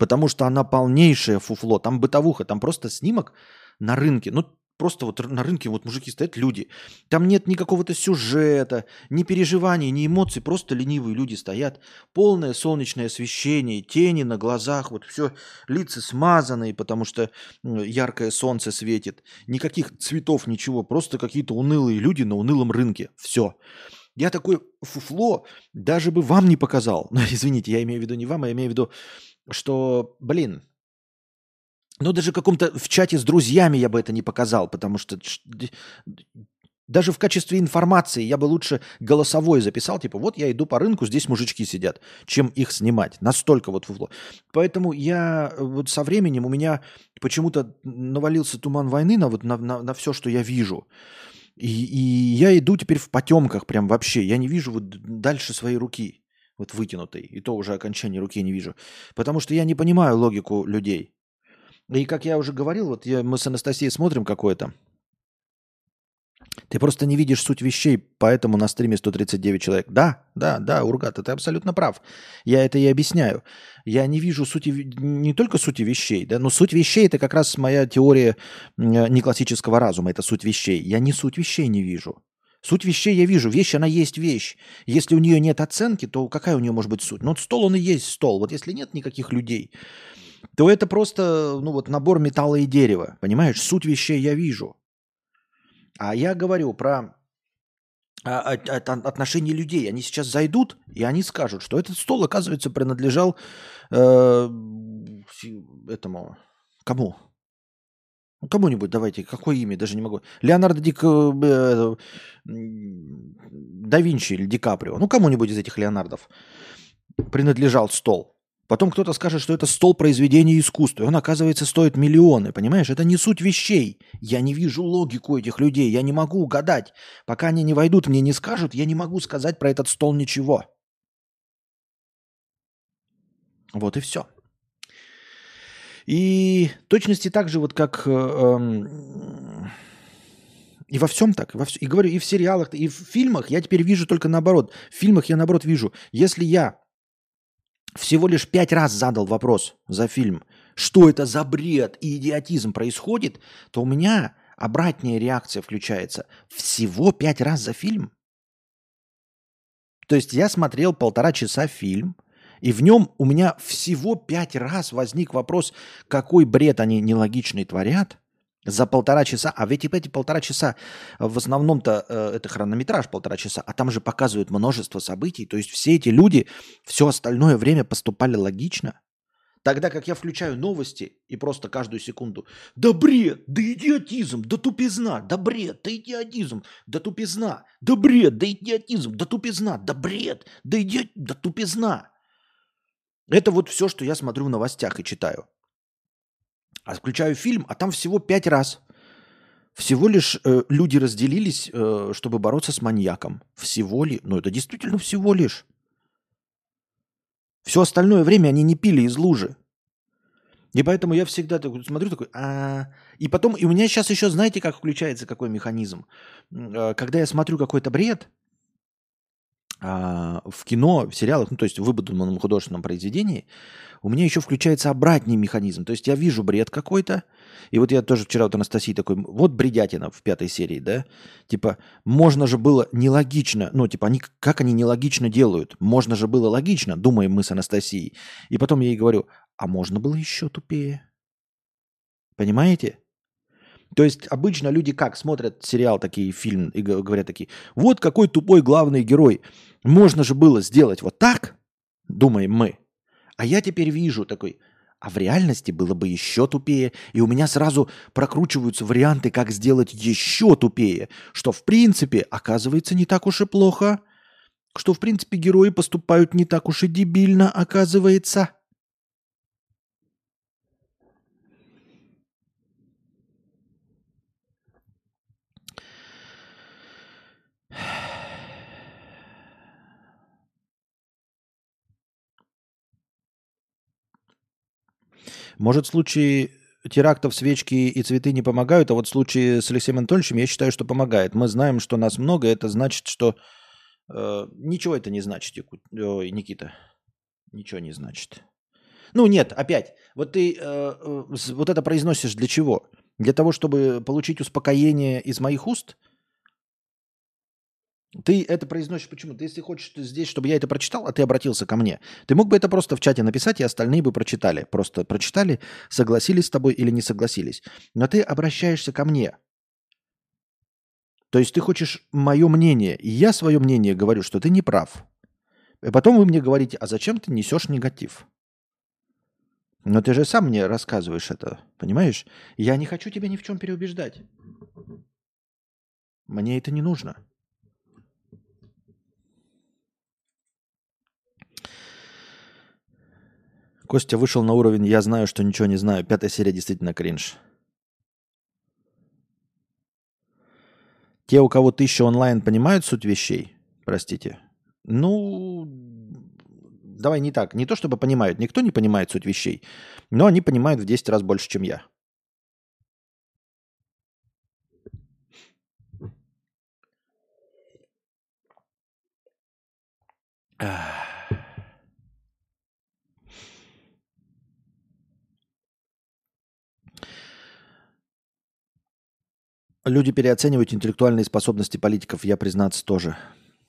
Потому что она полнейшее фуфло. Там бытовуха, там просто снимок на рынке. Ну, просто вот на рынке вот мужики стоят, люди. Там нет ни какого-то сюжета, ни переживаний, ни эмоций, просто ленивые люди стоят. Полное солнечное освещение, тени на глазах, вот все, лица смазанные, потому что яркое солнце светит. Никаких цветов, ничего, просто какие-то унылые люди на унылом рынке. Все. Я такой фуфло даже бы вам не показал. <laughs> Ну, извините, я имею в виду не вам, а я имею в виду, что, блин, ну даже каком-то в чате с друзьями я бы это не показал, потому что даже в качестве информации я бы лучше голосовой записал, типа, вот я иду по рынку, здесь мужички сидят, чем их снимать. Настолько вот фуфло. Поэтому я вот со временем у меня почему-то навалился туман войны на, вот, на, на, на все, что я вижу. И, и я иду теперь в потемках прям вообще. Я не вижу вот дальше своей руки, вот вытянутой. И то уже окончание руки не вижу. Потому что я не понимаю логику людей. И как я уже говорил, вот я, мы с Анастасией смотрим какое-то ты просто не видишь суть вещей, поэтому на стриме 139 человек. Да, да, да, Ургата, ты абсолютно прав. Я это и объясняю. Я не вижу сути, не только сути вещей, да, но суть вещей это как раз моя теория не классического разума, это суть вещей. Я не суть вещей не вижу. Суть вещей я вижу. Вещь, она есть вещь. Если у нее нет оценки, то какая у нее может быть суть? Ну, вот стол, он и есть стол. Вот если нет никаких людей, то это просто, ну, вот набор металла и дерева. Понимаешь? Суть вещей я вижу. А я говорю про а, а, отношения людей. Они сейчас зайдут, и они скажут, что этот стол, оказывается, принадлежал э, этому... Кому? Ну, кому-нибудь давайте, какое имя, даже не могу. Леонардо Ди, э, да Винчи или Ди Каприо. Ну, кому-нибудь из этих Леонардов принадлежал стол. Потом кто-то скажет, что это стол произведения искусства. И он, оказывается, стоит миллионы. Понимаешь, это не суть вещей. Я не вижу логику этих людей. Я не могу угадать. Пока они не войдут, мне не скажут, я не могу сказать про этот стол ничего. Вот и все. И точности так же, вот как... Э, э, и во всем так. Во вс... И говорю, и в сериалах, и в фильмах я теперь вижу только наоборот. В фильмах я наоборот вижу. Если я всего лишь пять раз задал вопрос за фильм, что это за бред и идиотизм происходит, то у меня обратная реакция включается. Всего пять раз за фильм. То есть я смотрел полтора часа фильм, и в нем у меня всего пять раз возник вопрос, какой бред они нелогичный творят, за полтора часа, а ведь эти полтора часа в основном-то э, это хронометраж полтора часа, а там же показывают множество событий, то есть все эти люди все остальное время поступали логично. Тогда как я включаю новости и просто каждую секунду «Да бред! Да идиотизм! Да тупизна! Да бред! Да идиотизм! Да тупизна! Да бред! Да идиотизм! Да тупизна! Да бред! Да идиот... Да тупизна!» Это вот все, что я смотрю в новостях и читаю. А включаю фильм, а там всего пять раз. Всего лишь э, люди разделились, э, чтобы бороться с маньяком. Всего ли? Ну, это действительно всего лишь. Все остальное время они не пили из лужи. И поэтому я всегда такой, смотрю такой, а и потом, и у меня сейчас еще, знаете, как включается какой механизм? Э, когда я смотрю какой-то бред, а, в кино, в сериалах, ну, то есть в выдуманном художественном произведении, у меня еще включается обратный механизм. То есть я вижу бред какой-то, и вот я тоже вчера вот Анастасии такой, вот бредятина в пятой серии, да, типа, можно же было нелогично, ну, типа, они, как они нелогично делают, можно же было логично, думаем мы с Анастасией. И потом я ей говорю, а можно было еще тупее? Понимаете? То есть обычно люди как смотрят сериал такие, фильм, и говорят такие, вот какой тупой главный герой. Можно же было сделать вот так, думаем мы. А я теперь вижу такой, а в реальности было бы еще тупее. И у меня сразу прокручиваются варианты, как сделать еще тупее. Что в принципе оказывается не так уж и плохо. Что в принципе герои поступают не так уж и дебильно оказывается. Может, в случае терактов свечки и цветы не помогают, а вот в случае с Алексеем Анатольевичем я считаю, что помогает. Мы знаем, что нас много, это значит, что... Э, ничего это не значит, Ой, Никита. Ничего не значит. Ну нет, опять. Вот ты э, э, вот это произносишь для чего? Для того, чтобы получить успокоение из моих уст? Ты это произносишь почему? Ты если хочешь здесь, чтобы я это прочитал, а ты обратился ко мне, ты мог бы это просто в чате написать, и остальные бы прочитали. Просто прочитали, согласились с тобой или не согласились. Но ты обращаешься ко мне. То есть ты хочешь мое мнение, и я свое мнение говорю, что ты не прав. И потом вы мне говорите, а зачем ты несешь негатив? Но ты же сам мне рассказываешь это, понимаешь? Я не хочу тебя ни в чем переубеждать. Мне это не нужно. Костя вышел на уровень «Я знаю, что ничего не знаю». Пятая серия действительно кринж. Те, у кого тысяча онлайн, понимают суть вещей? Простите. Ну, давай не так. Не то чтобы понимают. Никто не понимает суть вещей. Но они понимают в 10 раз больше, чем я. Люди переоценивают интеллектуальные способности политиков, я признаться тоже.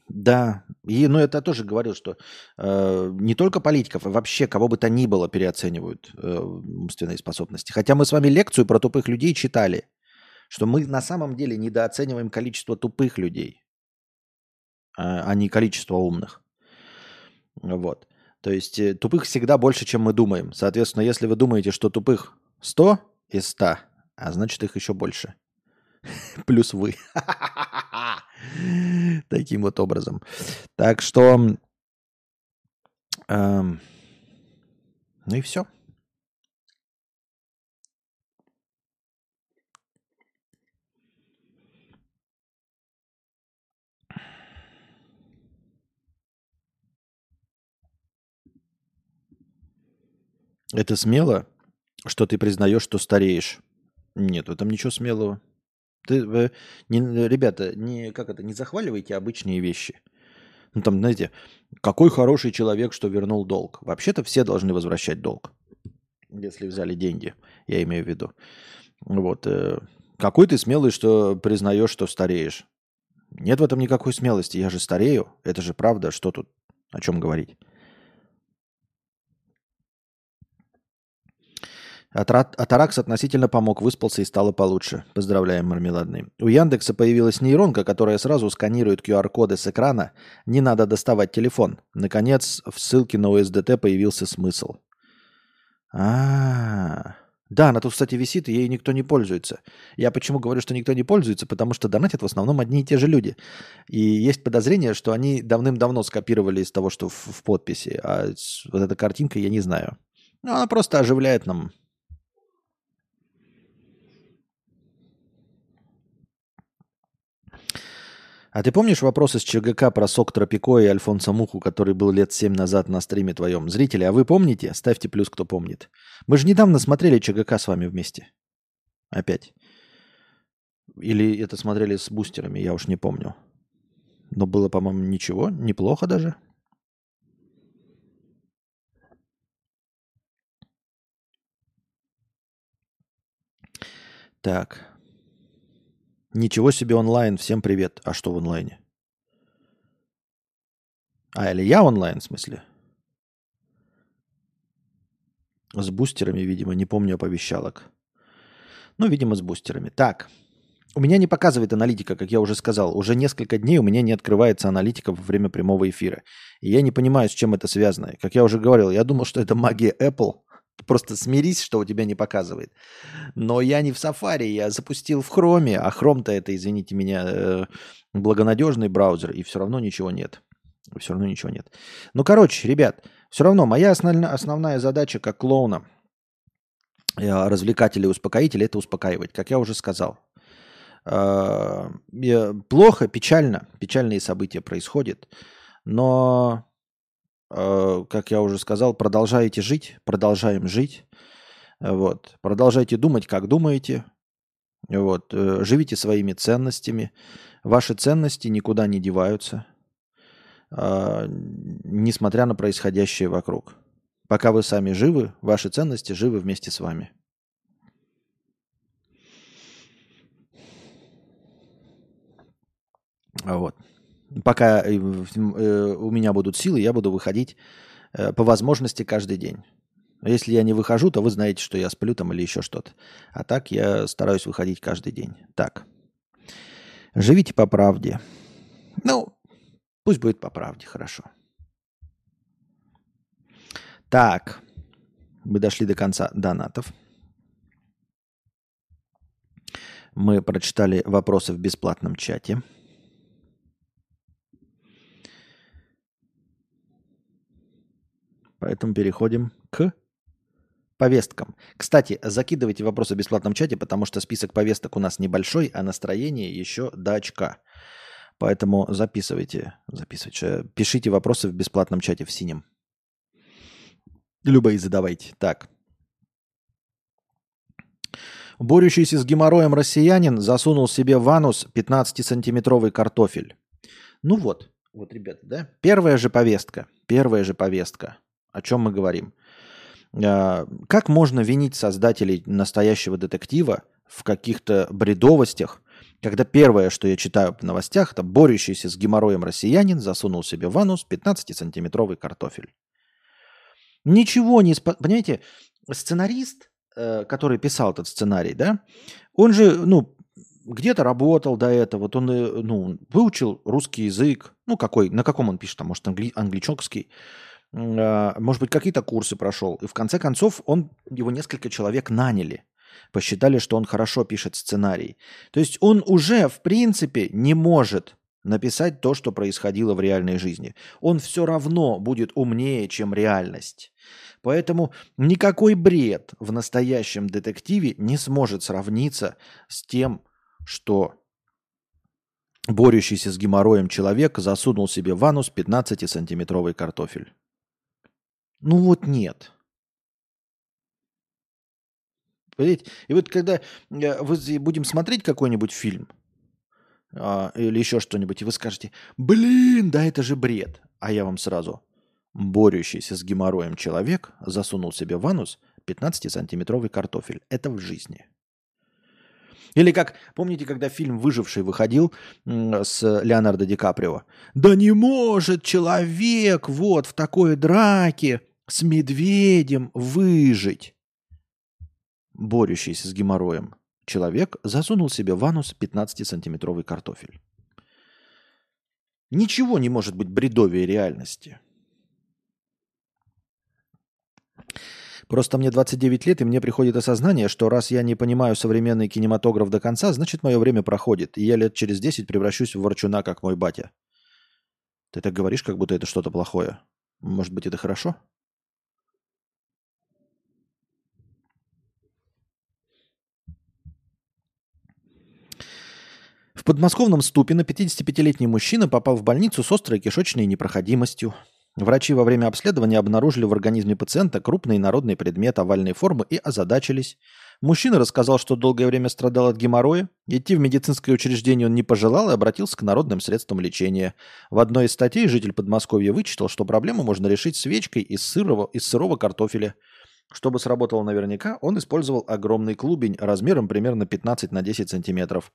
Да, и, ну это я тоже говорил, что э, не только политиков, а вообще кого бы то ни было переоценивают э, умственные способности. Хотя мы с вами лекцию про тупых людей читали, что мы на самом деле недооцениваем количество тупых людей, а, а не количество умных. Вот. То есть э, тупых всегда больше, чем мы думаем. Соответственно, если вы думаете, что тупых 100 из 100, а значит их еще больше. Плюс вы. <laughs> Таким вот образом. Так что... Эм, ну и все. Это смело, что ты признаешь, что стареешь? Нет, в этом ничего смелого. Ты, э, не, ребята, не, как это, не захваливайте обычные вещи. Ну там, знаете, какой хороший человек, что вернул долг. Вообще-то все должны возвращать долг, если взяли деньги, я имею в виду. Вот. Э, какой ты смелый, что признаешь, что стареешь. Нет в этом никакой смелости. Я же старею. Это же правда. Что тут? О чем говорить? Атаракс относительно помог, выспался и стало получше. Поздравляем, мармеладный. У Яндекса появилась нейронка, которая сразу сканирует QR-коды с экрана. Не надо доставать телефон. Наконец, в ссылке на ОСДТ появился смысл. А, Да, она тут, кстати, висит, и ей никто не пользуется. Я почему говорю, что никто не пользуется? Потому что донатят в основном одни и те же люди. И есть подозрение, что они давным-давно скопировали из того, что в, в подписи. А вот эта картинка я не знаю. Ну, она просто оживляет нам А ты помнишь вопрос из ЧГК про сок Тропико и Альфонса Муху, который был лет семь назад на стриме твоем? Зрители, а вы помните? Ставьте плюс, кто помнит. Мы же недавно смотрели ЧГК с вами вместе. Опять. Или это смотрели с бустерами, я уж не помню. Но было, по-моему, ничего, неплохо даже. Так. Ничего себе онлайн, всем привет. А что в онлайне? А, или я онлайн, в смысле? С бустерами, видимо, не помню оповещалок. Ну, видимо, с бустерами. Так, у меня не показывает аналитика, как я уже сказал. Уже несколько дней у меня не открывается аналитика во время прямого эфира. И я не понимаю, с чем это связано. Как я уже говорил, я думал, что это магия Apple – Просто смирись, что у тебя не показывает. Но я не в Safari, я запустил в Chrome, а Chrome-то это, извините меня, э, благонадежный браузер, и все равно ничего нет. Все равно ничего нет. Ну, короче, ребят, все равно моя основная, основная задача как клоуна, э, развлекателя и успокоителя – это успокаивать, как я уже сказал. Э, плохо, печально, печальные события происходят, но Э, как я уже сказал, продолжаете жить, продолжаем жить. Вот. Продолжайте думать, как думаете. Вот. Э, живите своими ценностями. Ваши ценности никуда не деваются, а, несмотря на происходящее вокруг. Пока вы сами живы, ваши ценности живы вместе с вами. Вот. Пока э, у меня будут силы, я буду выходить по возможности каждый день. Если я не выхожу, то вы знаете, что я сплю там или еще что-то. А так я стараюсь выходить каждый день. Так. Живите по правде. Ну, пусть будет по правде, хорошо. Так. Мы дошли до конца донатов. Мы прочитали вопросы в бесплатном чате. Поэтому переходим к повесткам. Кстати, закидывайте вопросы в бесплатном чате, потому что список повесток у нас небольшой, а настроение еще до очка. Поэтому записывайте, записывайте, пишите вопросы в бесплатном чате в синем. Любые задавайте. Так. Борющийся с геморроем россиянин засунул себе в анус 15-сантиметровый картофель. Ну вот, вот, ребята, да? Первая же повестка. Первая же повестка. О чем мы говорим? А, как можно винить создателей настоящего детектива в каких-то бредовостях, когда первое, что я читаю в новостях, это борющийся с геморроем россиянин засунул себе в анус 15-сантиметровый картофель. Ничего не... Спо... Понимаете, сценарист, э, который писал этот сценарий, да, он же, ну, где-то работал до этого, вот он, э, ну, выучил русский язык, ну, какой, на каком он пишет, там, может, англи, англичокский, может быть, какие-то курсы прошел. И в конце концов он, его несколько человек наняли. Посчитали, что он хорошо пишет сценарий. То есть он уже, в принципе, не может написать то, что происходило в реальной жизни. Он все равно будет умнее, чем реальность. Поэтому никакой бред в настоящем детективе не сможет сравниться с тем, что борющийся с геморроем человек засунул себе в анус 15-сантиметровый картофель. Ну вот нет. Понимаете? И вот когда э, вы будем смотреть какой-нибудь фильм а, или еще что-нибудь, и вы скажете, блин, да это же бред. А я вам сразу, борющийся с геморроем человек засунул себе в анус 15-сантиметровый картофель. Это в жизни. Или как, помните, когда фильм «Выживший» выходил с Леонардо Ди Каприо? Да не может человек вот в такой драке с медведем выжить. Борющийся с геморроем человек засунул себе в анус 15-сантиметровый картофель. Ничего не может быть бредовее реальности. Просто мне 29 лет, и мне приходит осознание, что раз я не понимаю современный кинематограф до конца, значит, мое время проходит, и я лет через 10 превращусь в ворчуна, как мой батя. Ты так говоришь, как будто это что-то плохое. Может быть, это хорошо? В подмосковном Ступино 55-летний мужчина попал в больницу с острой кишечной непроходимостью. Врачи во время обследования обнаружили в организме пациента крупный народный предмет овальной формы и озадачились. Мужчина рассказал, что долгое время страдал от геморроя. Идти в медицинское учреждение он не пожелал и обратился к народным средствам лечения. В одной из статей житель Подмосковья вычитал, что проблему можно решить свечкой из сырого, из сырого картофеля. Чтобы сработало наверняка, он использовал огромный клубень размером примерно 15 на 10 сантиметров.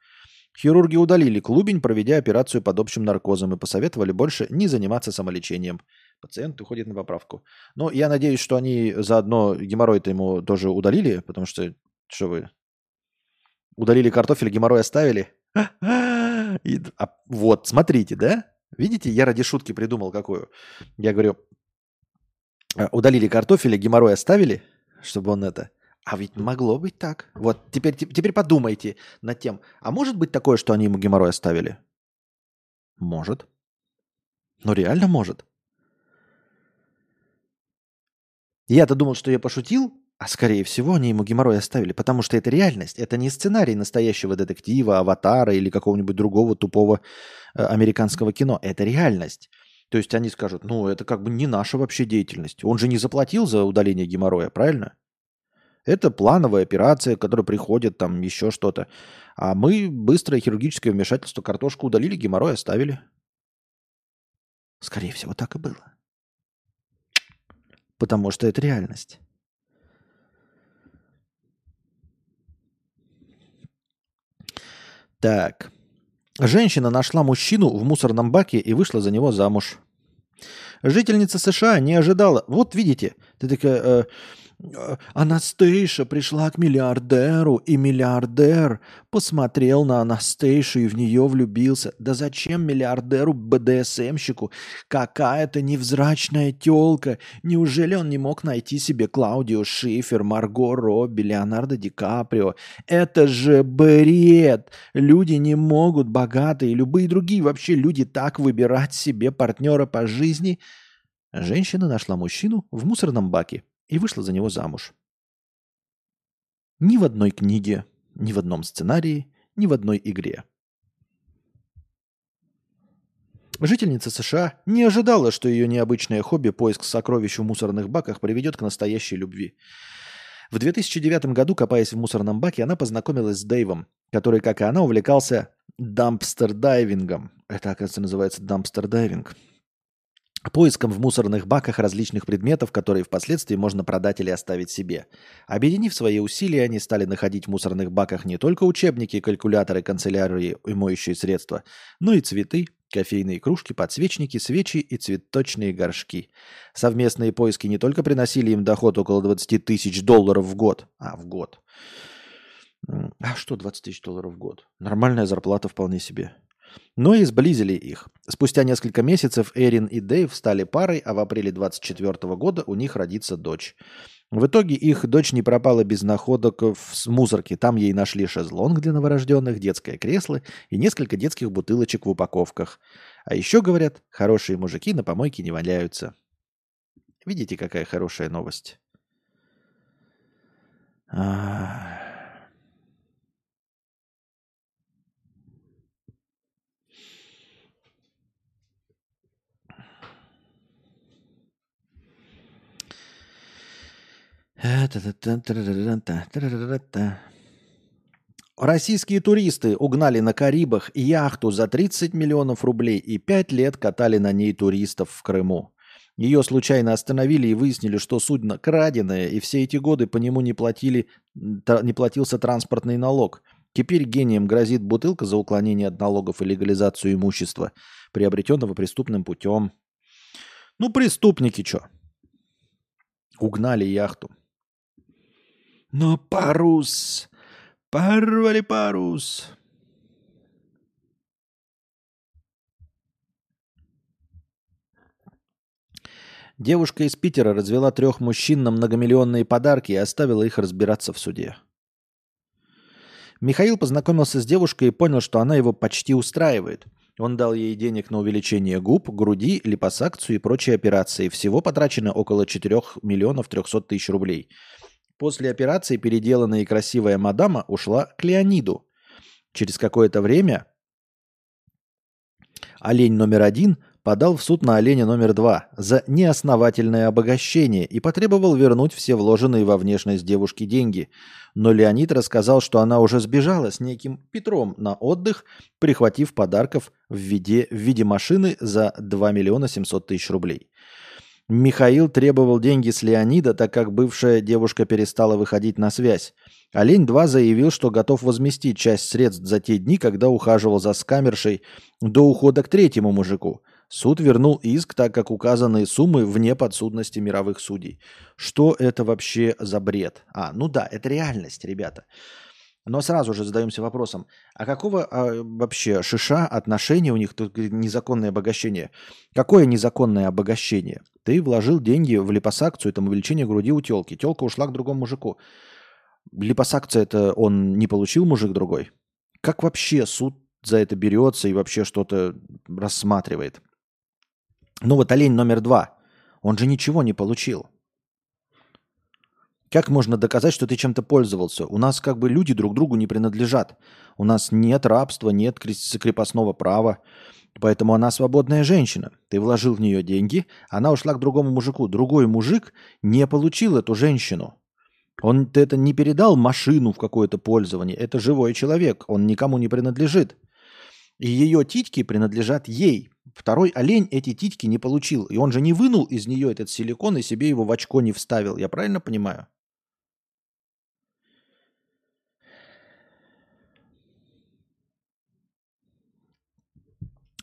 Хирурги удалили клубень, проведя операцию под общим наркозом и посоветовали больше не заниматься самолечением. Пациент уходит на поправку. Но я надеюсь, что они заодно геморрой-то ему тоже удалили, потому что, что вы, удалили картофель, геморрой оставили? <laughs> И, а, вот, смотрите, да? Видите, я ради шутки придумал какую. Я говорю, «А, удалили картофель, геморрой оставили, чтобы он это а ведь могло быть так. Вот теперь, теперь подумайте над тем. А может быть такое, что они ему геморрой оставили? Может. Ну реально может. Я-то думал, что я пошутил, а скорее всего они ему геморрой оставили, потому что это реальность. Это не сценарий настоящего детектива, аватара или какого-нибудь другого тупого э, американского кино. Это реальность. То есть они скажут, ну это как бы не наша вообще деятельность. Он же не заплатил за удаление геморроя, правильно? Это плановая операция, которая приходит, там еще что-то. А мы быстрое хирургическое вмешательство, картошку удалили, геморрой оставили. Скорее всего, так и было. Потому что это реальность. Так. Женщина нашла мужчину в мусорном баке и вышла за него замуж. Жительница США не ожидала. Вот видите, ты такая, э, Анастейша пришла к миллиардеру, и миллиардер посмотрел на Анастейшу и в нее влюбился. Да зачем миллиардеру БДСМщику какая-то невзрачная телка? Неужели он не мог найти себе Клаудио Шифер, Марго Робби, Леонардо Ди Каприо? Это же бред! Люди не могут, богатые, любые другие вообще люди так выбирать себе партнера по жизни. Женщина нашла мужчину в мусорном баке и вышла за него замуж. Ни в одной книге, ни в одном сценарии, ни в одной игре. Жительница США не ожидала, что ее необычное хобби поиск сокровищ в мусорных баках приведет к настоящей любви. В 2009 году, копаясь в мусорном баке, она познакомилась с Дэйвом, который, как и она, увлекался dumpster diving ом. Это, оказывается, называется dumpster diving поиском в мусорных баках различных предметов, которые впоследствии можно продать или оставить себе. Объединив свои усилия, они стали находить в мусорных баках не только учебники, калькуляторы, канцелярии и моющие средства, но и цветы, кофейные кружки, подсвечники, свечи и цветочные горшки. Совместные поиски не только приносили им доход около 20 тысяч долларов в год, а в год. А что 20 тысяч долларов в год? Нормальная зарплата вполне себе но и сблизили их. Спустя несколько месяцев Эрин и Дэйв стали парой, а в апреле 24 года у них родится дочь. В итоге их дочь не пропала без находок в мусорке. Там ей нашли шезлонг для новорожденных, детское кресло и несколько детских бутылочек в упаковках. А еще, говорят, хорошие мужики на помойке не валяются. Видите, какая хорошая новость? А... Российские туристы угнали на Карибах яхту за 30 миллионов рублей и 5 лет катали на ней туристов в Крыму. Ее случайно остановили и выяснили, что судно краденое, и все эти годы по нему не, платили, не платился транспортный налог. Теперь гением грозит бутылка за уклонение от налогов и легализацию имущества, приобретенного преступным путем. Ну, преступники что? Угнали яхту. Но парус! Порвали парус! Девушка из Питера развела трех мужчин на многомиллионные подарки и оставила их разбираться в суде. Михаил познакомился с девушкой и понял, что она его почти устраивает. Он дал ей денег на увеличение губ, груди, липосакцию и прочие операции. Всего потрачено около 4 миллионов 300 тысяч рублей – После операции переделанная и красивая мадама ушла к Леониду. Через какое-то время олень номер один подал в суд на оленя номер два за неосновательное обогащение и потребовал вернуть все вложенные во внешность девушки деньги. Но Леонид рассказал, что она уже сбежала с неким Петром на отдых, прихватив подарков в виде, в виде машины за 2 миллиона 700 тысяч рублей. Михаил требовал деньги с Леонида, так как бывшая девушка перестала выходить на связь. Олень-2 заявил, что готов возместить часть средств за те дни, когда ухаживал за скамершей до ухода к третьему мужику. Суд вернул иск, так как указанные суммы вне подсудности мировых судей. Что это вообще за бред? А, ну да, это реальность, ребята. Но сразу же задаемся вопросом, а какого а, вообще шиша отношения у них тут незаконное обогащение? Какое незаконное обогащение? Ты вложил деньги в липосакцию, там увеличение груди у телки. Телка ушла к другому мужику. Липосакция это он не получил мужик другой? Как вообще суд за это берется и вообще что-то рассматривает? Ну вот олень номер два, он же ничего не получил. Как можно доказать, что ты чем-то пользовался? У нас как бы люди друг другу не принадлежат. У нас нет рабства, нет крепостного права. Поэтому она свободная женщина. Ты вложил в нее деньги, она ушла к другому мужику. Другой мужик не получил эту женщину. Он это не передал машину в какое-то пользование. Это живой человек, он никому не принадлежит. И ее титьки принадлежат ей. Второй олень эти титьки не получил. И он же не вынул из нее этот силикон и себе его в очко не вставил. Я правильно понимаю?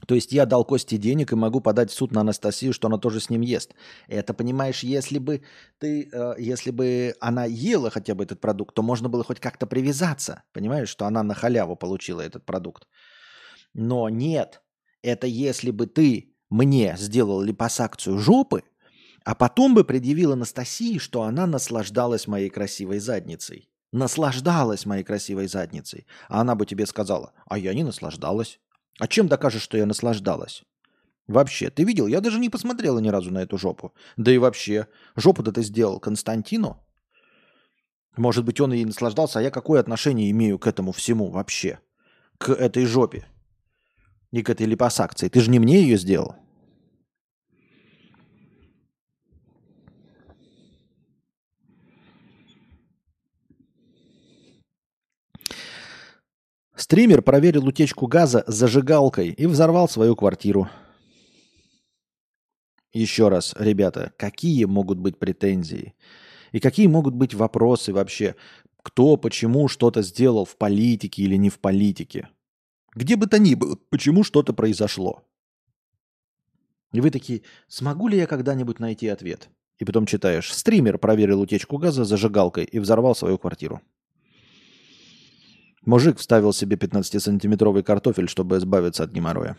То есть я дал Косте денег и могу подать в суд на Анастасию, что она тоже с ним ест. Это, понимаешь, если бы ты, э, если бы она ела хотя бы этот продукт, то можно было хоть как-то привязаться. Понимаешь, что она на халяву получила этот продукт. Но нет, это если бы ты мне сделал липосакцию жопы, а потом бы предъявил Анастасии, что она наслаждалась моей красивой задницей. Наслаждалась моей красивой задницей. А она бы тебе сказала, а я не наслаждалась. А чем докажешь, что я наслаждалась? Вообще, ты видел? Я даже не посмотрела ни разу на эту жопу. Да и вообще, жопу-то ты сделал Константину? Может быть, он и наслаждался, а я какое отношение имею к этому всему вообще? К этой жопе и к этой липосакции. Ты же не мне ее сделал. Стример проверил утечку газа зажигалкой и взорвал свою квартиру. Еще раз, ребята, какие могут быть претензии? И какие могут быть вопросы вообще? Кто, почему что-то сделал в политике или не в политике? Где бы то ни было, почему что-то произошло? И вы такие, смогу ли я когда-нибудь найти ответ? И потом читаешь, стример проверил утечку газа зажигалкой и взорвал свою квартиру. Мужик вставил себе 15-сантиметровый картофель, чтобы избавиться от геморроя.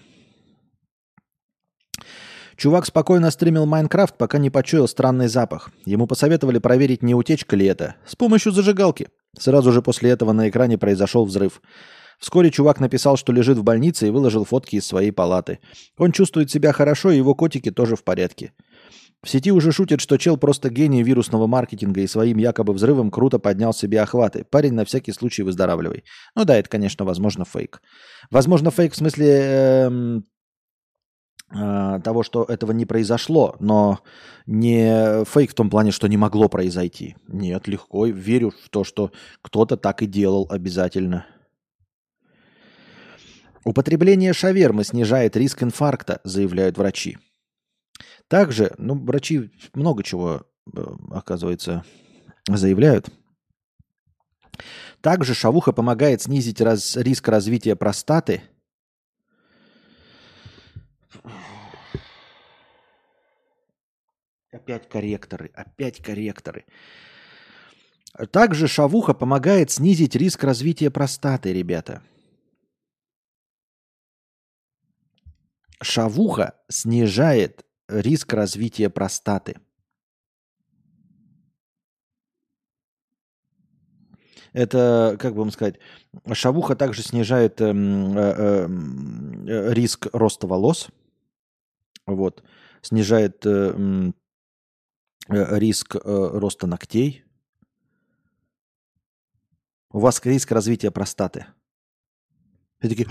Чувак спокойно стримил Майнкрафт, пока не почуял странный запах. Ему посоветовали проверить, не утечка ли это, с помощью зажигалки. Сразу же после этого на экране произошел взрыв. Вскоре чувак написал, что лежит в больнице и выложил фотки из своей палаты. Он чувствует себя хорошо, и его котики тоже в порядке. В сети уже шутят, что чел просто гений вирусного маркетинга и своим якобы взрывом круто поднял себе охваты. Парень на всякий случай выздоравливай. Ну да, это, конечно, возможно, фейк. Возможно, фейк в смысле э, э, того, что этого не произошло, но не фейк в том плане, что не могло произойти. Нет, легко. Верю в то, что кто-то так и делал обязательно. Употребление шавермы снижает риск инфаркта, заявляют врачи. Также, ну, врачи много чего, э, оказывается, заявляют. Также шавуха помогает снизить раз, риск развития простаты. Опять корректоры, опять корректоры. Также шавуха помогает снизить риск развития простаты, ребята. Шавуха снижает риск развития простаты. Это, как бы вам сказать, шавуха также снижает э, э, э, риск роста волос, вот, снижает э, э, риск э, роста ногтей. У вас риск развития простаты. И такие,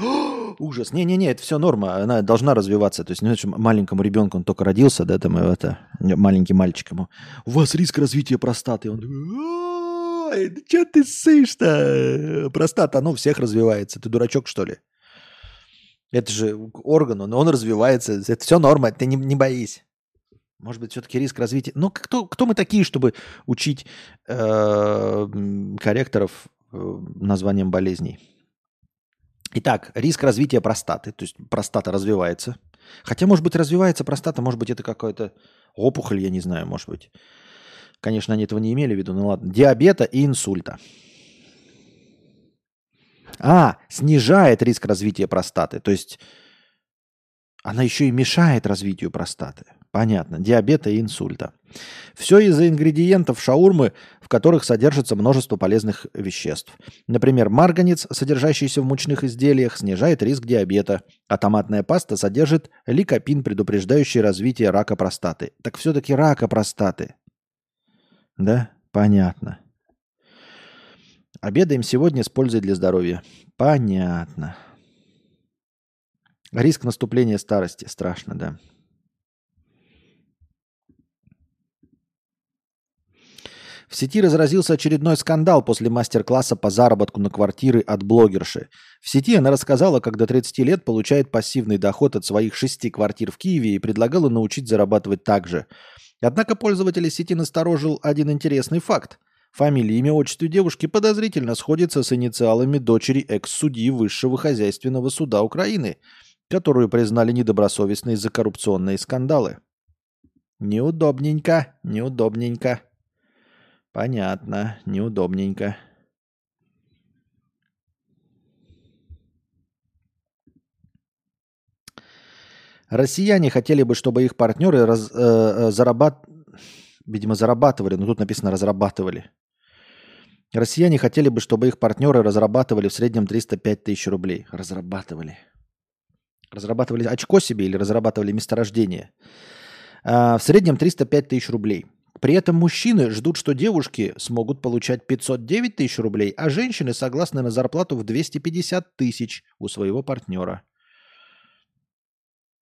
ужас. Не-не-не, это все норма, она должна развиваться. То есть, знаешь, маленькому ребенку он только родился, да, там, это, маленький мальчик ему, у вас риск развития простаты. Он такой, что ты сышь-то? Простата, ну, всех развивается. Ты дурачок, что ли? Это же орган, он, он развивается. Это все норма, ты не, не боись. Может быть, все-таки риск развития. Ну, кто, кто мы такие, чтобы учить э, корректоров э, названием болезней? Итак, риск развития простаты. То есть простата развивается. Хотя, может быть, развивается простата, может быть, это какая-то опухоль, я не знаю, может быть. Конечно, они этого не имели в виду, ну ладно. Диабета и инсульта. А, снижает риск развития простаты. То есть она еще и мешает развитию простаты. Понятно. Диабета и инсульта. Все из-за ингредиентов шаурмы, в которых содержится множество полезных веществ. Например, марганец, содержащийся в мучных изделиях, снижает риск диабета, а томатная паста содержит ликопин, предупреждающий развитие рака простаты. Так все-таки рака простаты. Да? Понятно. Обедаем сегодня с пользой для здоровья. Понятно. Риск наступления старости. Страшно, да. В сети разразился очередной скандал после мастер-класса по заработку на квартиры от блогерши. В сети она рассказала, как до 30 лет получает пассивный доход от своих шести квартир в Киеве и предлагала научить зарабатывать так же. Однако пользователи сети насторожил один интересный факт. Фамилия, имя, отчество девушки подозрительно сходится с инициалами дочери экс-судьи Высшего хозяйственного суда Украины, которую признали недобросовестной за коррупционные скандалы. Неудобненько, неудобненько. Понятно, неудобненько. Россияне хотели бы, чтобы их партнеры раз, э, э, зарабат... видимо, зарабатывали, но тут написано разрабатывали. Россияне хотели бы, чтобы их партнеры разрабатывали в среднем 305 тысяч рублей. Разрабатывали. Разрабатывали очко себе или разрабатывали месторождение? А, в среднем 305 тысяч рублей. При этом мужчины ждут, что девушки смогут получать 509 тысяч рублей, а женщины согласны на зарплату в 250 тысяч у своего партнера.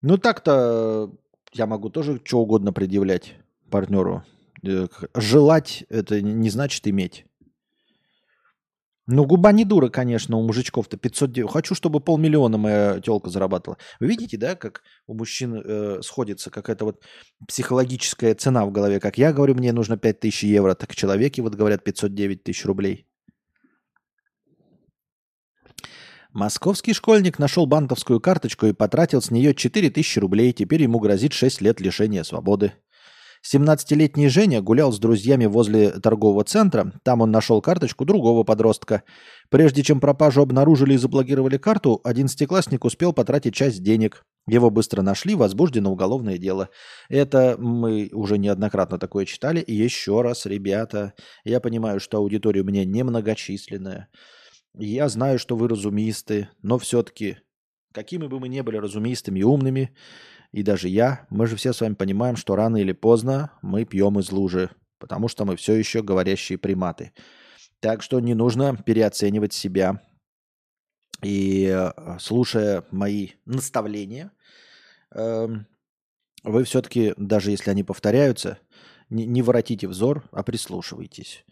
Ну так-то я могу тоже что угодно предъявлять партнеру. Э, желать это не значит иметь. Ну, губа не дура, конечно, у мужичков-то 509. Хочу, чтобы полмиллиона моя телка зарабатывала. Вы видите, да, как у мужчин э, сходится какая-то вот психологическая цена в голове. Как я говорю, мне нужно 5000 евро, так человеки вот говорят 509 тысяч рублей. Московский школьник нашел банковскую карточку и потратил с нее 4000 рублей. Теперь ему грозит 6 лет лишения свободы. 17-летний Женя гулял с друзьями возле торгового центра. Там он нашел карточку другого подростка. Прежде чем пропажу обнаружили и заблокировали карту, одиннадцатиклассник успел потратить часть денег. Его быстро нашли, возбуждено уголовное дело. Это мы уже неоднократно такое читали. Еще раз, ребята, я понимаю, что аудитория у меня немногочисленная. Я знаю, что вы разумисты, но все-таки, какими бы мы ни были разумистыми и умными, и даже я, мы же все с вами понимаем, что рано или поздно мы пьем из лужи, потому что мы все еще говорящие приматы. Так что не нужно переоценивать себя. И э, слушая мои наставления, эм, вы все-таки, даже если они повторяются, не, не воротите взор, а прислушивайтесь.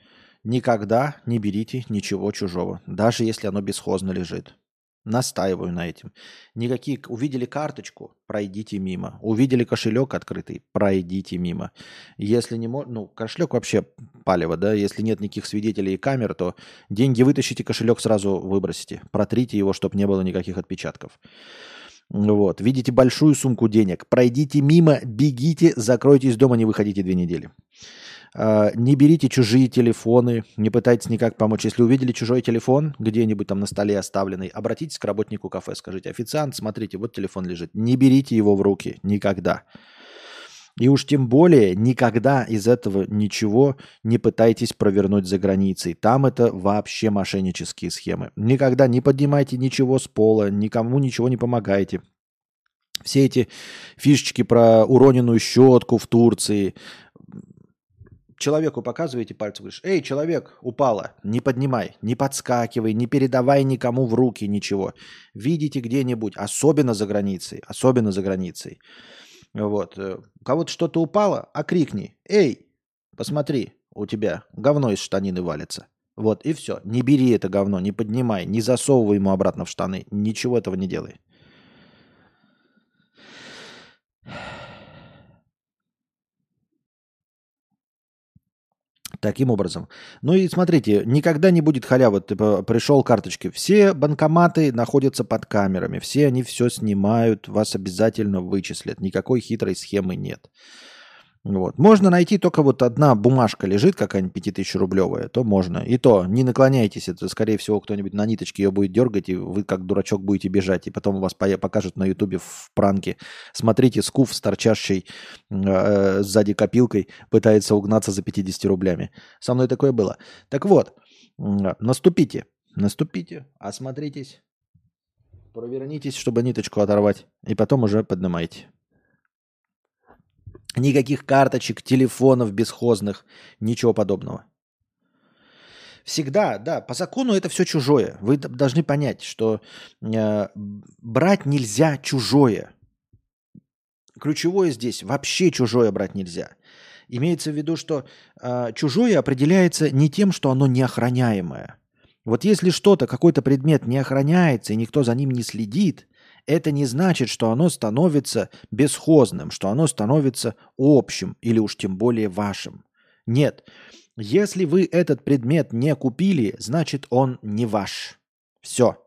Никогда не берите ничего чужого, даже если оно бесхозно лежит. Настаиваю на этом. Никакие... Увидели карточку, пройдите мимо. Увидели кошелек открытый, пройдите мимо. Если не можно... Ну, кошелек вообще палево, да? Если нет никаких свидетелей и камер, то деньги вытащите, кошелек сразу выбросите. Протрите его, чтобы не было никаких отпечатков. Вот. Видите большую сумку денег. Пройдите мимо, бегите, закройтесь дома, не выходите две недели. А, не берите чужие телефоны, не пытайтесь никак помочь. Если увидели чужой телефон где-нибудь там на столе оставленный, обратитесь к работнику кафе, скажите, официант, смотрите, вот телефон лежит. Не берите его в руки никогда. И уж тем более никогда из этого ничего не пытайтесь провернуть за границей. Там это вообще мошеннические схемы. Никогда не поднимайте ничего с пола, никому ничего не помогайте. Все эти фишечки про уроненную щетку в Турции, человеку показываете пальцем, говоришь, эй, человек, упала, не поднимай, не подскакивай, не передавай никому в руки ничего. Видите где-нибудь, особенно за границей, особенно за границей. Вот. Э, у кого-то что-то упало, окрикни, эй, посмотри, у тебя говно из штанины валится. Вот, и все. Не бери это говно, не поднимай, не засовывай ему обратно в штаны. Ничего этого не делай. Таким образом. Ну и смотрите, никогда не будет халявы. Ты пришел карточки. Все банкоматы находятся под камерами. Все они все снимают. Вас обязательно вычислят. Никакой хитрой схемы нет. Вот. Можно найти только вот одна бумажка лежит, какая-нибудь 5000 рублевая, то можно. И то, не наклоняйтесь, это скорее всего кто-нибудь на ниточке ее будет дергать, и вы как дурачок будете бежать, и потом вас покажут на ютубе в пранке. Смотрите, скуф с торчащей э, сзади копилкой пытается угнаться за 50 рублями. Со мной такое было. Так вот, наступите, наступите, осмотритесь, провернитесь, чтобы ниточку оторвать, и потом уже поднимайте. Никаких карточек, телефонов бесхозных, ничего подобного. Всегда, да, по закону это все чужое. Вы должны понять, что э, брать нельзя чужое. Ключевое здесь вообще чужое брать нельзя. Имеется в виду, что э, чужое определяется не тем, что оно неохраняемое. Вот если что-то, какой-то предмет не охраняется и никто за ним не следит, это не значит, что оно становится бесхозным, что оно становится общим или уж тем более вашим. Нет. Если вы этот предмет не купили, значит он не ваш. Все.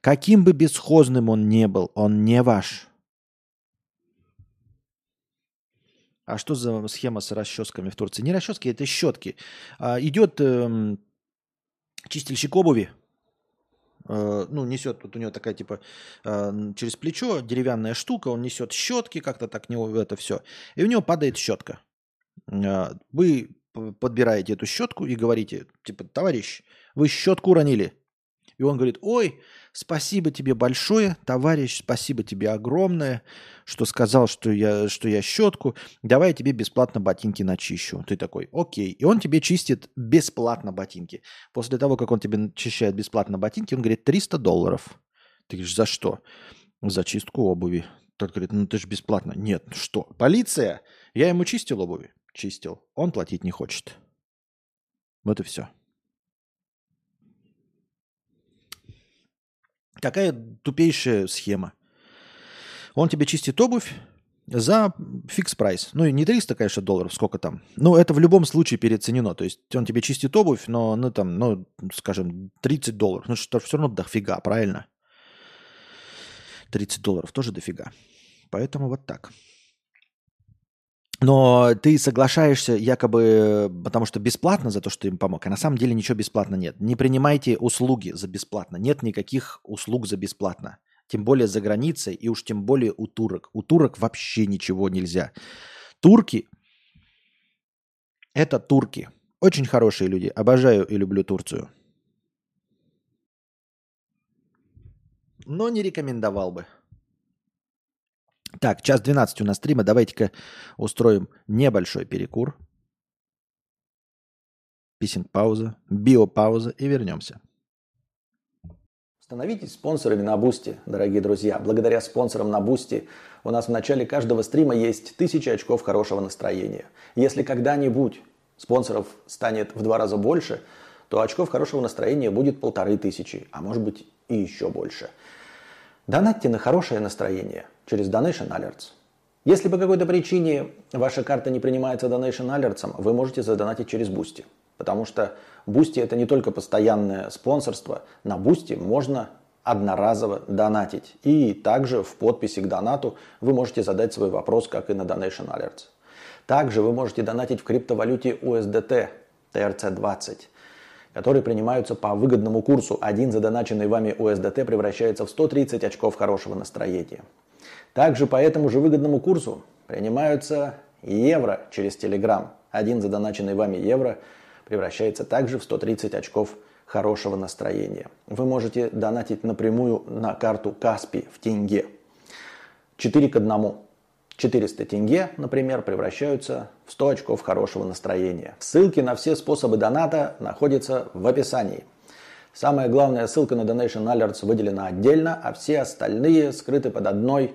Каким бы бесхозным он не был, он не ваш. А что за схема с расческами в Турции? Не расчески, это щетки. А, идет э, чистильщик обуви, э, ну, несет, вот у него такая типа э, через плечо деревянная штука, он несет щетки, как-то так него это все. И у него падает щетка. Э, вы подбираете эту щетку и говорите, типа, товарищ, вы щетку уронили. И он говорит, ой, спасибо тебе большое, товарищ, спасибо тебе огромное, что сказал, что я, что я щетку, давай я тебе бесплатно ботинки начищу. Ты такой, окей. И он тебе чистит бесплатно ботинки. После того, как он тебе начищает бесплатно ботинки, он говорит, 300 долларов. Ты говоришь, за что? За чистку обуви. Тот говорит, ну ты же бесплатно. Нет, что? Полиция? Я ему чистил обуви? Чистил. Он платить не хочет. Вот и все. Какая тупейшая схема. Он тебе чистит обувь за фикс прайс. Ну и не 300, конечно, долларов, сколько там. Но это в любом случае переоценено. То есть он тебе чистит обувь, но, ну там, ну, скажем, 30 долларов. Ну что, все равно дофига, правильно? 30 долларов тоже дофига. Поэтому вот так. Но ты соглашаешься якобы потому, что бесплатно за то, что им помог, а на самом деле ничего бесплатно нет. Не принимайте услуги за бесплатно. Нет никаких услуг за бесплатно. Тем более за границей и уж тем более у турок. У турок вообще ничего нельзя. Турки – это турки. Очень хорошие люди. Обожаю и люблю Турцию. Но не рекомендовал бы. Так, час 12 у нас стрима. Давайте-ка устроим небольшой перекур. Pissing-пауза, биопауза и вернемся. Становитесь спонсорами на Бусти, дорогие друзья. Благодаря спонсорам на Бусти у нас в начале каждого стрима есть тысячи очков хорошего настроения. Если когда-нибудь спонсоров станет в два раза больше, то очков хорошего настроения будет полторы тысячи, а может быть и еще больше. Донатьте на хорошее настроение – через Donation Alerts. Если по какой-то причине ваша карта не принимается Donation Alerts, вы можете задонатить через Boosty. Потому что Boosty это не только постоянное спонсорство. На Boosty можно одноразово донатить. И также в подписи к донату вы можете задать свой вопрос, как и на Donation Alerts. Также вы можете донатить в криптовалюте USDT TRC20, которые принимаются по выгодному курсу. Один задоначенный вами USDT превращается в 130 очков хорошего настроения. Также по этому же выгодному курсу принимаются евро через Telegram. Один задоначенный вами евро превращается также в 130 очков хорошего настроения. Вы можете донатить напрямую на карту Каспи в тенге. 4 к 1. 400 тенге, например, превращаются в 100 очков хорошего настроения. Ссылки на все способы доната находятся в описании. Самая главная ссылка на Donation Alerts выделена отдельно, а все остальные скрыты под одной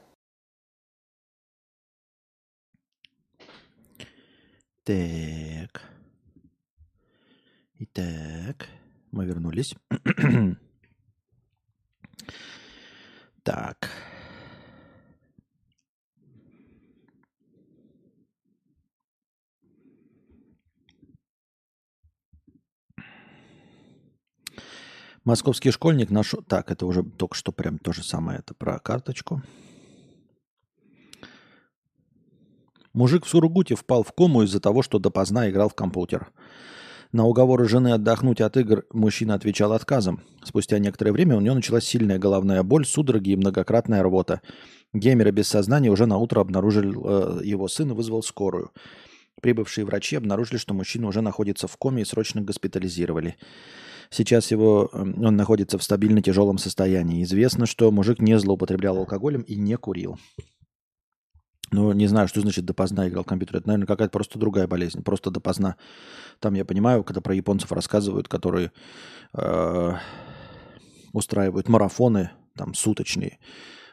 Так. Итак, мы вернулись. <clears throat> Так. Московский школьник нашел... Так, это уже только что прям то же самое. Это про карточку. Мужик в Сургуте впал в кому из-за того, что допоздна играл в компьютер. На уговоры жены отдохнуть от игр мужчина отвечал отказом. Спустя некоторое время у него началась сильная головная боль, судороги и многократная рвота. Геймера без сознания уже на утро обнаружил э, его сын и вызвал скорую. Прибывшие врачи обнаружили, что мужчина уже находится в коме и срочно госпитализировали. Сейчас его, он находится в стабильно тяжелом состоянии. Известно, что мужик не злоупотреблял алкоголем и не курил. Ну, не знаю, что значит допоздна играл в компьютер. Это, наверное, какая-то просто другая болезнь. Просто допоздна. Там я понимаю, когда про японцев рассказывают, которые э, устраивают марафоны там суточные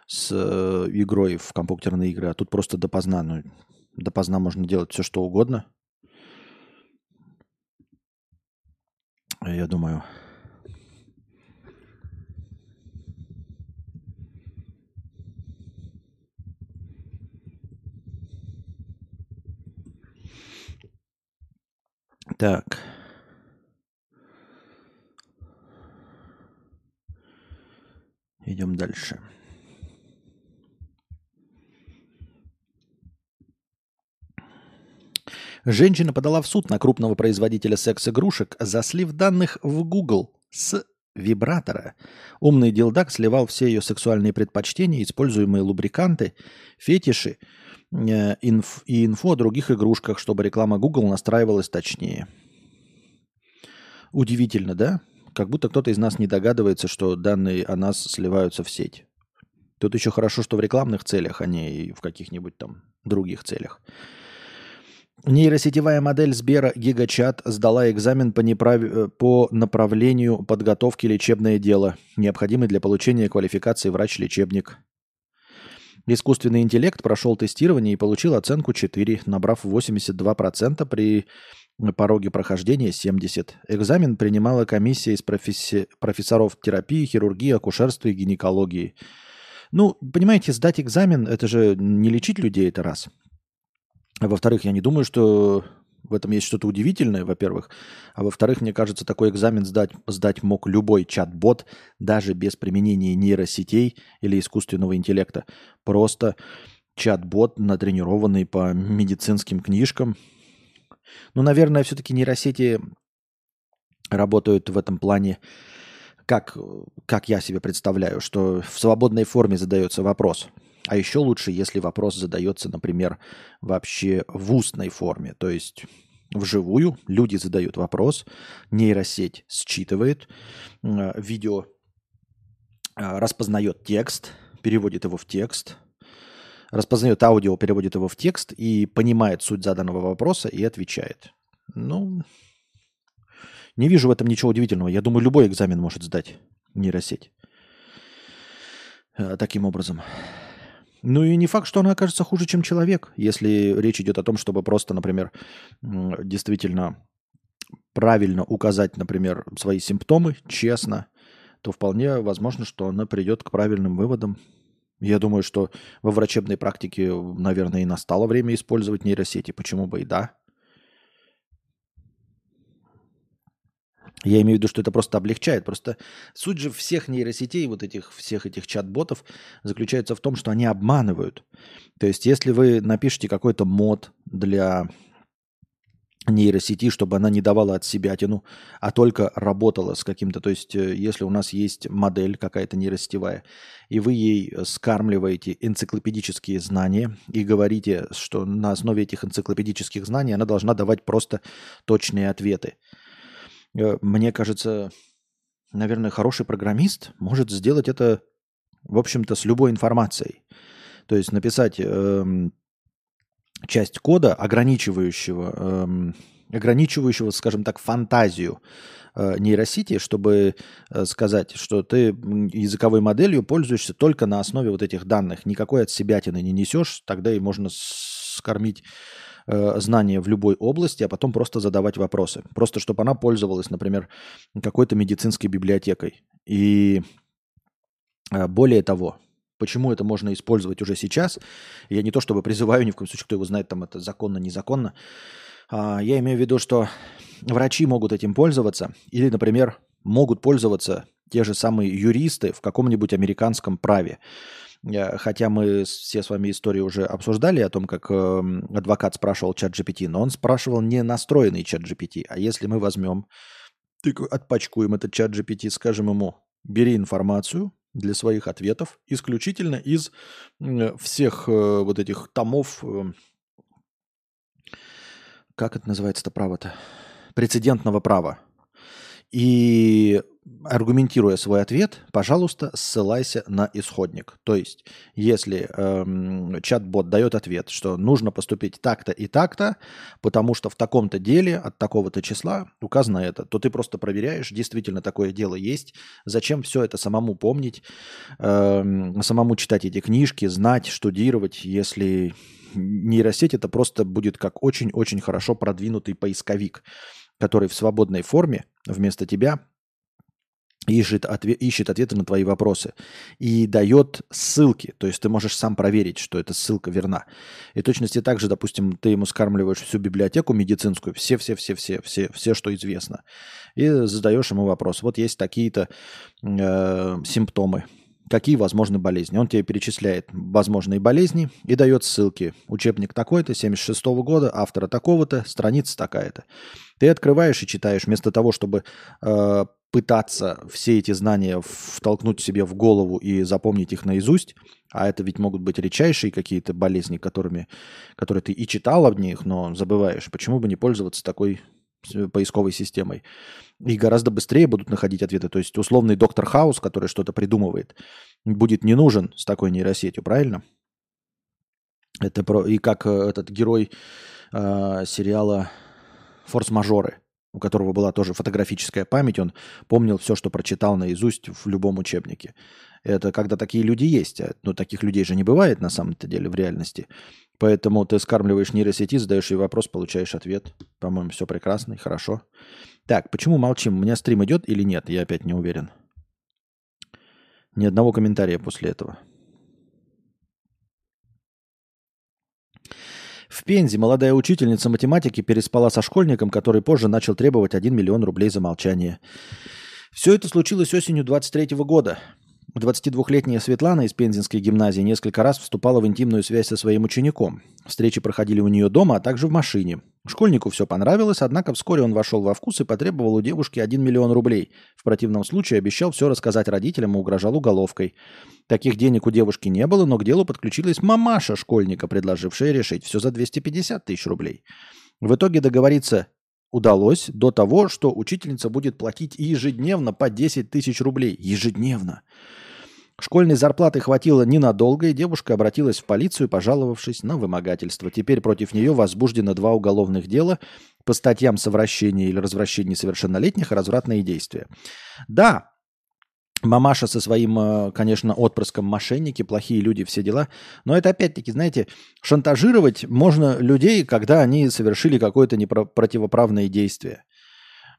с э, игрой в компьютерные игры, а тут просто допоздна. Ну, допоздна можно делать все, что угодно. Я думаю, Так. Идем дальше. Женщина подала в суд на крупного производителя секс-игрушек за слив данных в Google с вибратора. Умный дилдак сливал все ее сексуальные предпочтения, используемые лубриканты, фетиши инф, и инфо о других игрушках, чтобы реклама Google настраивалась точнее. Удивительно, да? Как будто кто-то из нас не догадывается, что данные о нас сливаются в сеть. Тут еще хорошо, что в рекламных целях, а не в каких-нибудь там других целях. Нейросетевая модель Сбера GigaChat сдала экзамен по, неправ... Э, по направлению подготовки лечебное дело, необходимый для получения квалификации врач-лечебник. Искусственный интеллект прошел тестирование и получил оценку 4, набрав 82% при пороге прохождения 70. Экзамен принимала комиссия из професси... профессоров терапии, хирургии, акушерства и гинекологии. Ну, понимаете, сдать экзамен – это же не лечить людей, это раз. Во-вторых, я не думаю, что в этом есть что-то удивительное, во-первых. А во-вторых, мне кажется, такой экзамен сдать, сдать мог любой чат-бот, даже без применения нейросетей или искусственного интеллекта. Просто чат-бот, натренированный по медицинским книжкам. Ну, наверное, все-таки нейросети работают в этом плане, как, как я себе представляю, что в свободной форме задается вопрос – а еще лучше, если вопрос задается, например, вообще в устной форме, то есть вживую люди задают вопрос, нейросеть считывает, видео а, распознает текст, переводит его в текст, распознает аудио, переводит его в текст и понимает суть заданного вопроса и отвечает. Ну, не вижу в этом ничего удивительного. Я думаю, любой экзамен может сдать нейросеть. Э, таким образом. Ну и не факт, что она окажется хуже, чем человек, если речь идет о том, чтобы просто, например, действительно правильно указать, например, свои симптомы, честно, то вполне возможно, что она придет к правильным выводам. Я думаю, что во врачебной практике, наверное, и настало время использовать нейросети. Почему бы и да? Я имею в виду, что это просто облегчает. Просто суть же всех нейросетей, вот этих всех этих чат-ботов заключается в том, что они обманывают. То есть, если вы напишете какой-то мод для нейросети, чтобы она не давала от себя тяну, а только работала с каким-то, то есть э, если у нас есть модель какая-то нейросетевая, и вы ей скармливаете энциклопедические знания и говорите, что на основе этих энциклопедических знаний она должна давать просто точные ответы – мне кажется, наверное, хороший программист может сделать это, в общем-то, с любой информацией. То есть написать э, часть кода, ограничивающего, э, ограничивающего, скажем так, фантазию э, нейросети, чтобы э, сказать, что ты языковой моделью пользуешься только на основе вот этих данных. Никакой от себя не несешь, тогда и можно скормить э, знания в любой области, а потом просто задавать вопросы. Просто чтобы она пользовалась, например, какой-то медицинской библиотекой. И А, более того, почему это можно использовать уже сейчас, я не то чтобы призываю ни в коем случае, кто его знает, там это законно, незаконно, а, я имею в виду, что врачи могут этим пользоваться, или, например, могут пользоваться те же самые юристы в каком-нибудь американском праве. Хотя мы все с вами истории уже обсуждали о том, как эм, адвокат спрашивал чат GPT, но он спрашивал не настроенный чат GPT, а если мы возьмем, отпачкуем этот чат GPT, скажем ему, бери информацию для своих ответов исключительно из всех э, вот этих томов, эм, как это называется-то право-то, прецедентного права. И аргументируя свой ответ, пожалуйста, ссылайся на исходник. То есть, если эм, чат-бот дает ответ, что нужно поступить так-то и так-то, потому что в таком-то деле от такого-то числа указано это, то ты просто проверяешь, действительно такое дело есть. Зачем все это самому помнить, эм, самому читать эти книжки, знать, штудировать, если нейросеть это просто будет как очень-очень хорошо продвинутый поисковик, который в свободной форме вместо тебя ищет, ответ, ищет ответы на твои вопросы и дает ссылки. То есть ты можешь сам проверить, что эта ссылка верна. И точности также, допустим, ты ему скармливаешь всю библиотеку медицинскую, все-все-все-все, все, все, что известно, и задаешь ему вопрос. Вот есть такие-то э, симптомы, какие возможны болезни. Он тебе перечисляет возможные болезни и дает ссылки. Учебник такой-то, 76 -го года, автора такого-то, страница такая-то. Ты открываешь и читаешь, вместо того, чтобы э, пытаться все эти знания втолкнуть себе в голову и запомнить их наизусть, а это ведь могут быть редчайшие какие-то болезни, которыми, которые ты и читал об них, но забываешь. Почему бы не пользоваться такой поисковой системой? И гораздо быстрее будут находить ответы. То есть условный доктор Хаус, который что-то придумывает, будет не нужен с такой нейросетью, правильно? Это про... И как э, этот герой э, сериала «Форс-мажоры», у которого была тоже фотографическая память, он помнил все, что прочитал наизусть в любом учебнике. Это когда такие люди есть. А, но таких людей же не бывает на самом-то деле в реальности. Поэтому ты скармливаешь нейросети, задаешь ей вопрос, получаешь ответ. По-моему, все прекрасно и хорошо. Так, почему молчим? У меня стрим идет или нет? Я опять не уверен. Ни одного комментария после этого. В Пензе молодая учительница математики переспала со школьником, который позже начал требовать 1 миллион рублей за молчание. Все это случилось осенью 23 года. 22-летняя Светлана из Пензенской гимназии несколько раз вступала в интимную связь со своим учеником. Встречи проходили у нее дома, а также в машине. Школьнику все понравилось, однако вскоре он вошел во вкус и потребовал у девушки 1 миллион рублей. В противном случае обещал все рассказать родителям и угрожал уголовкой. Таких денег у девушки не было, но к делу подключилась мамаша школьника, предложившая решить все за 250 тысяч рублей. В итоге договориться удалось до того, что учительница будет платить ежедневно по 10 тысяч рублей. Ежедневно. Школьной зарплаты хватило ненадолго, и девушка обратилась в полицию, пожаловавшись на вымогательство. Теперь против нее возбуждено два уголовных дела по статьям совращения или развращения совершеннолетних и развратные действия. Да, мамаша со своим, э, конечно, отпрыском мошенники, плохие люди, все дела. Но это опять-таки, знаете, шантажировать можно людей, когда они совершили какое-то непротивоправное действие.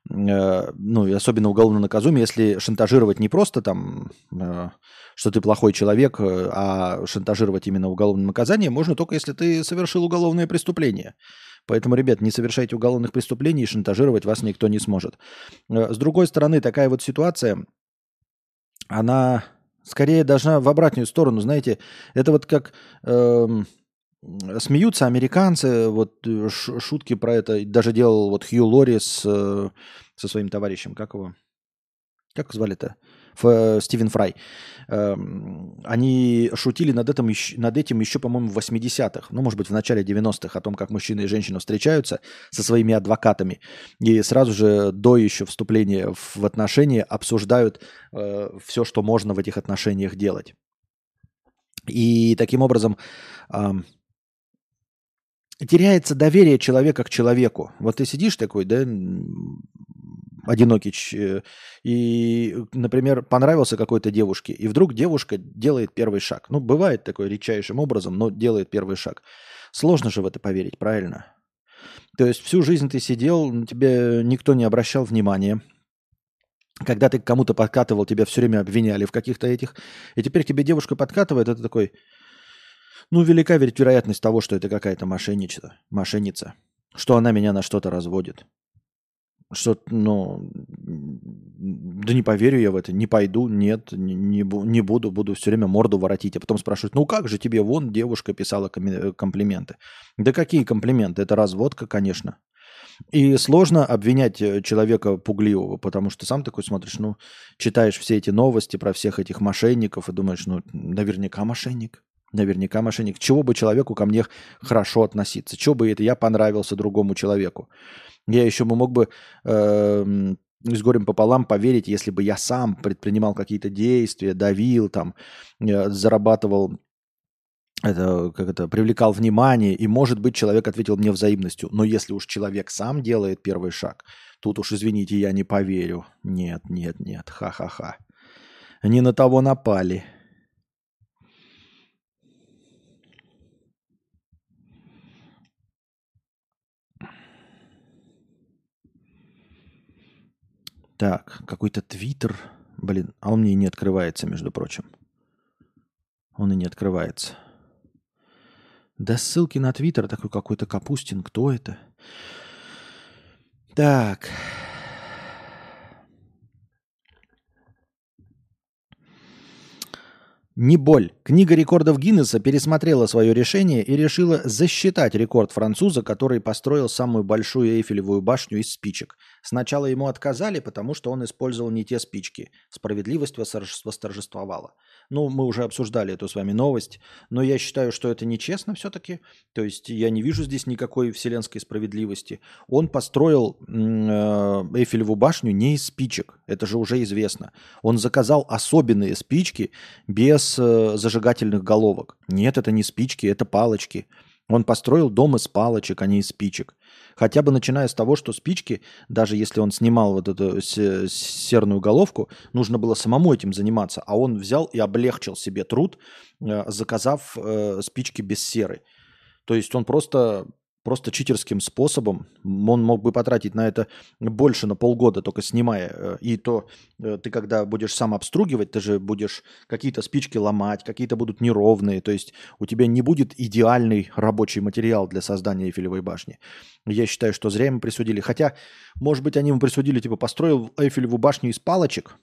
Э, ну, особенно уголовно наказуемо, если шантажировать не просто там, э, что ты плохой человек, э, а шантажировать именно уголовным наказанием можно только если ты совершил уголовное преступление. Поэтому, ребят, не совершайте уголовных преступлений, и шантажировать вас никто не сможет. С другой стороны, такая вот ситуация, она скорее должна в обратную сторону, знаете, это вот как... Эм, смеются американцы, вот э, шутки про это даже делал вот Хью Лори с, э, со своим товарищем, как его, как звали-то? Э, Стивен Фрай. Эм, они шутили над этим, над этим еще, по-моему, в 80-х, ну, может быть, в начале 90-х, о том, как мужчина и женщина встречаются со своими адвокатами. И сразу же до еще вступления в отношения обсуждают э, все, что можно в этих отношениях делать. И таким образом э, теряется доверие человека к человеку. Вот ты сидишь такой, да, одинокий, э, и, например, понравился какой-то девушке, и вдруг девушка делает первый шаг. Ну, бывает такое редчайшим образом, но делает первый шаг. Сложно же в это поверить, правильно? То есть всю жизнь ты сидел, на тебя никто не обращал внимания, когда ты к кому-то подкатывал, тебя все время обвиняли в каких-то этих, и теперь к тебе девушка подкатывает, это такой, ну, велика ведь вероятность того, что это какая-то мошенница, мошенница, что она меня на что-то разводит. Что, ну, да не поверю я в это, не пойду, нет, не, не, буду, буду все время морду воротить. А потом спрашивают, ну как же тебе вон девушка писала комплименты? Да какие комплименты? Это разводка, конечно. И сложно обвинять э, человека пугливого, потому что сам такой смотришь, ну, читаешь все эти новости про всех этих мошенников и думаешь, ну, наверняка мошенник. Наверняка мошенник. Чего бы человеку ко мне хорошо относиться? Чего бы это я понравился другому человеку? Я еще мог бы э, с горем пополам поверить, если бы я сам предпринимал какие-то действия, давил, там, э, зарабатывал это, как это, привлекал внимание, и, может быть, человек ответил мне взаимностью. Но если уж человек сам делает первый шаг, тут уж, извините, я не поверю. Нет, нет, нет, ха-ха-ха. Не на того напали. Так, какой-то твиттер. Блин, а он мне и не открывается, между прочим. Он и не открывается. Да ссылки на Твиттер такой какой-то Капустин. Кто это? Так. Не боль. Книга рекордов Гиннесса пересмотрела свое решение и решила засчитать рекорд француза, который построил самую большую Эйфелевую башню из спичек. Сначала ему отказали, потому что он использовал не те спички. Справедливость восторжествовала. Ну, мы уже обсуждали эту с вами новость, но я считаю, что это нечестно все-таки. То есть я не вижу здесь никакой вселенской справедливости. Он построил э, Эйфелеву башню не из спичек, это же уже известно. Он заказал особенные спички без э, зажигательных головок. Нет, это не спички, это палочки. Он построил дом из палочек, а не из спичек. Хотя бы начиная с того, что спички, даже если он снимал вот эту серную головку, нужно было самому этим заниматься. А он взял и облегчил себе труд, э, заказав э, спички без серы. То есть он просто просто читерским способом. Он мог бы потратить на это больше, на полгода, только снимая. Э, и то э, ты, когда будешь сам обстругивать, ты же будешь какие-то спички ломать, какие-то будут неровные. То есть у тебя не будет идеальный рабочий материал для создания Эйфелевой башни. Я считаю, что зря ему присудили. Хотя, может быть, они ему присудили, типа, построил Эйфелеву башню из палочек,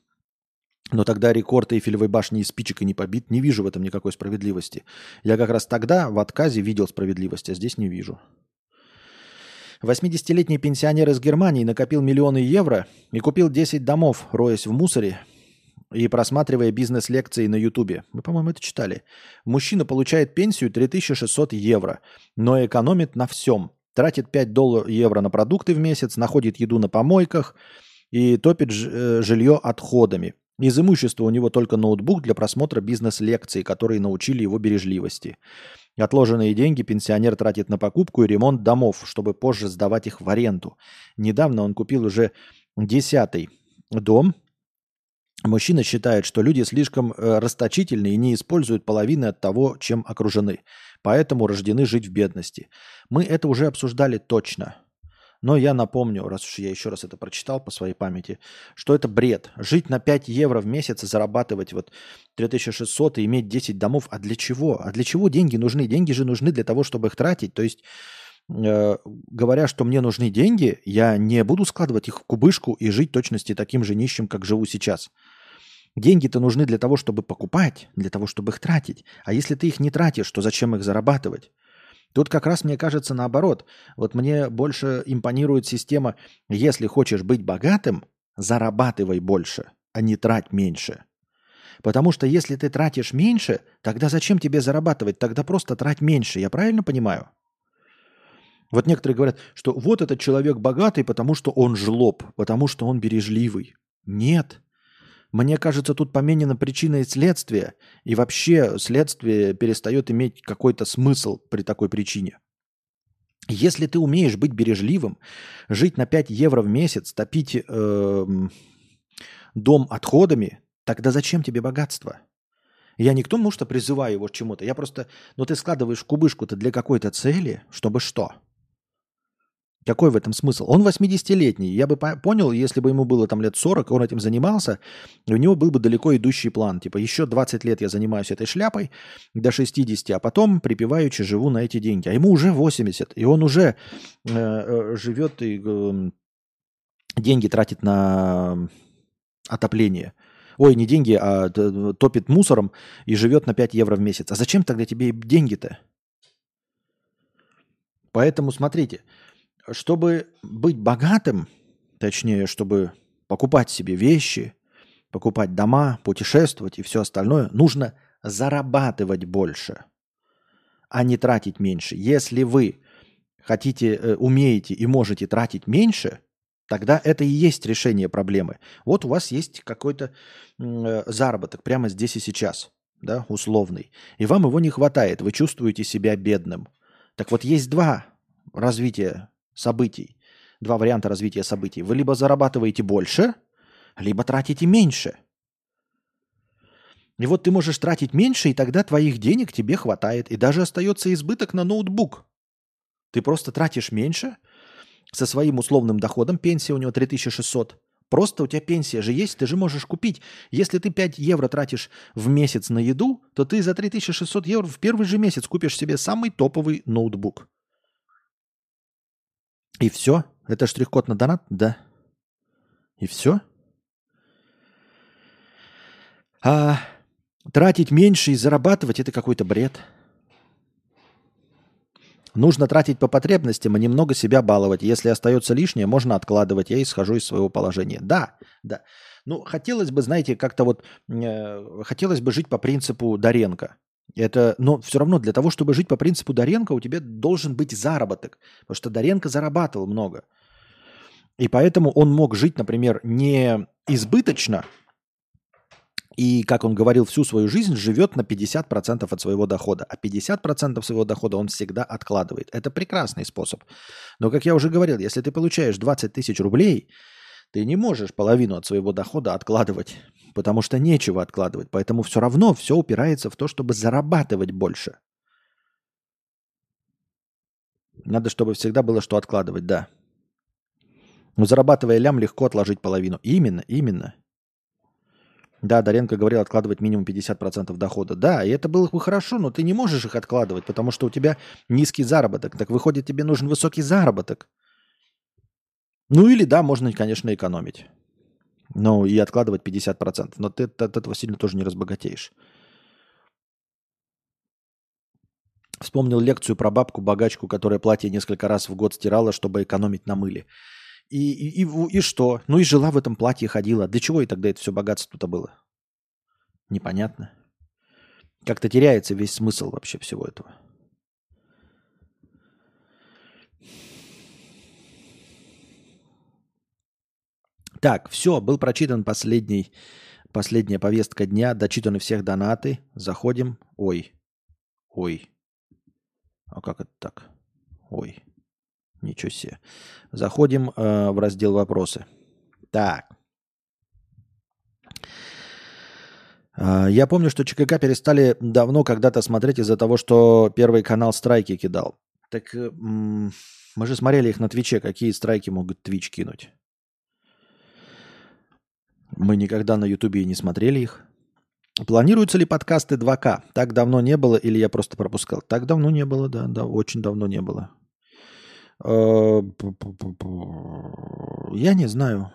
но тогда рекорд Эйфелевой башни из спичек и не побит. Не вижу в этом никакой справедливости. Я как раз тогда в отказе видел справедливость, а здесь не вижу. 80-летний пенсионер из Германии накопил миллионы евро и купил 10 домов, роясь в мусоре и просматривая бизнес-лекции на Ютубе. Вы, по-моему, это читали. Мужчина получает пенсию 3600 евро, но экономит на всем. Тратит 5 долларов евро на продукты в месяц, находит еду на помойках и топит э, жилье отходами. Из имущества у него только ноутбук для просмотра бизнес-лекций, которые научили его бережливости. Отложенные деньги пенсионер тратит на покупку и ремонт домов, чтобы позже сдавать их в аренду. Недавно он купил уже десятый дом. Мужчина считает, что люди слишком э, расточительны и не используют половины от того, чем окружены. Поэтому рождены жить в бедности. Мы это уже обсуждали точно. Но я напомню, раз уж я еще раз это прочитал по своей памяти, что это бред. Жить на 5 евро в месяц и зарабатывать вот 3600 и иметь 10 домов. А для чего? А для чего деньги нужны? Деньги же нужны для того, чтобы их тратить. То есть, э, говоря, что мне нужны деньги, я не буду складывать их в кубышку и жить точности таким же нищим, как живу сейчас. Деньги-то нужны для того, чтобы покупать, для того, чтобы их тратить. А если ты их не тратишь, то зачем их зарабатывать? Тут как раз мне кажется наоборот. Вот мне больше импонирует система, если хочешь быть богатым, зарабатывай больше, а не трать меньше. Потому что если ты тратишь меньше, тогда зачем тебе зарабатывать? Тогда просто трать меньше. Я правильно понимаю? Вот некоторые говорят, что вот этот человек богатый, потому что он жлоб, потому что он бережливый. Нет. Мне кажется, тут поменена причина и следствие, и вообще следствие перестает иметь какой-то смысл при такой причине. Если ты умеешь быть бережливым, жить на 5 евро в месяц, топить э, дом отходами, тогда зачем тебе богатство? Я не к тому, что призываю его к чему-то. Я просто... Но ну, ты складываешь кубышку-то для какой-то цели, чтобы что? Какой в этом смысл? Он 80-летний. Я бы понял, если бы ему было там лет 40, он этим занимался, и у него был бы далеко идущий план. Типа, еще 20 лет я занимаюсь этой шляпой до 60, а потом припеваючи живу на эти деньги. А ему уже 80, и он уже э, э, живет и э, деньги тратит на отопление. Ой, не деньги, а топит мусором и живет на 5 евро в месяц. А зачем тогда тебе деньги-то? Поэтому смотрите, чтобы быть богатым, точнее, чтобы покупать себе вещи, покупать дома, путешествовать и все остальное, нужно зарабатывать больше, а не тратить меньше. Если вы хотите, э, умеете и можете тратить меньше, тогда это и есть решение проблемы. Вот у вас есть какой-то э, заработок прямо здесь и сейчас, да, условный, и вам его не хватает, вы чувствуете себя бедным. Так вот, есть два развития событий, два варианта развития событий. Вы либо зарабатываете больше, либо тратите меньше. И вот ты можешь тратить меньше, и тогда твоих денег тебе хватает, и даже остается избыток на ноутбук. Ты просто тратишь меньше со своим условным доходом, пенсия у него 3600, Просто у тебя пенсия же есть, ты же можешь купить. Если ты 5 евро тратишь в месяц на еду, то ты за 3600 евро в первый же месяц купишь себе самый топовый ноутбук. И все? Это штрих-код на донат? Да. И все? А тратить меньше и зарабатывать – это какой-то бред. Нужно тратить по потребностям, а немного себя баловать. Если остается лишнее, можно откладывать. Я исхожу из своего положения. Да, да. Ну, хотелось бы, знаете, как-то вот... Э, хотелось бы жить по принципу Доренко. Это, но все равно для того, чтобы жить по принципу Доренко, у тебя должен быть заработок. Потому что Доренко зарабатывал много. И поэтому он мог жить, например, не избыточно, и, как он говорил, всю свою жизнь живет на 50% от своего дохода. А 50% своего дохода он всегда откладывает. Это прекрасный способ. Но, как я уже говорил, если ты получаешь 20 тысяч рублей, ты не можешь половину от своего дохода откладывать потому что нечего откладывать. Поэтому все равно все упирается в то, чтобы зарабатывать больше. Надо, чтобы всегда было что откладывать, да. Но зарабатывая лям, легко отложить половину. Именно, именно. Да, Даренко говорил откладывать минимум 50% дохода. Да, и это было бы хорошо, но ты не можешь их откладывать, потому что у тебя низкий заработок. Так выходит, тебе нужен высокий заработок. Ну или да, можно, конечно, экономить. Ну, и откладывать 50%. Но ты от этого сильно тоже не разбогатеешь. Вспомнил лекцию про бабку-богачку, которая платье несколько раз в год стирала, чтобы экономить на мыле. И, и, и, и что? Ну и жила в этом платье, ходила. Для чего и тогда это все богатство-то было? Непонятно. Как-то теряется весь смысл вообще всего этого. Так, все, был прочитан последний, последняя повестка дня, дочитаны всех донаты. Заходим. Ой, ой. А как это так? Ой, ничего себе. Заходим э, в раздел «Вопросы». Так. Э, я помню, что ЧКК перестали давно когда-то смотреть из-за того, что Первый канал страйки кидал. Так э, мы же смотрели их на Твиче. Какие страйки могут Твич кинуть? Мы никогда на Ютубе не смотрели их. Планируются ли подкасты 2К? Так давно не было или я просто пропускал? Так давно не было, да, да, очень давно не было. Э, я не знаю.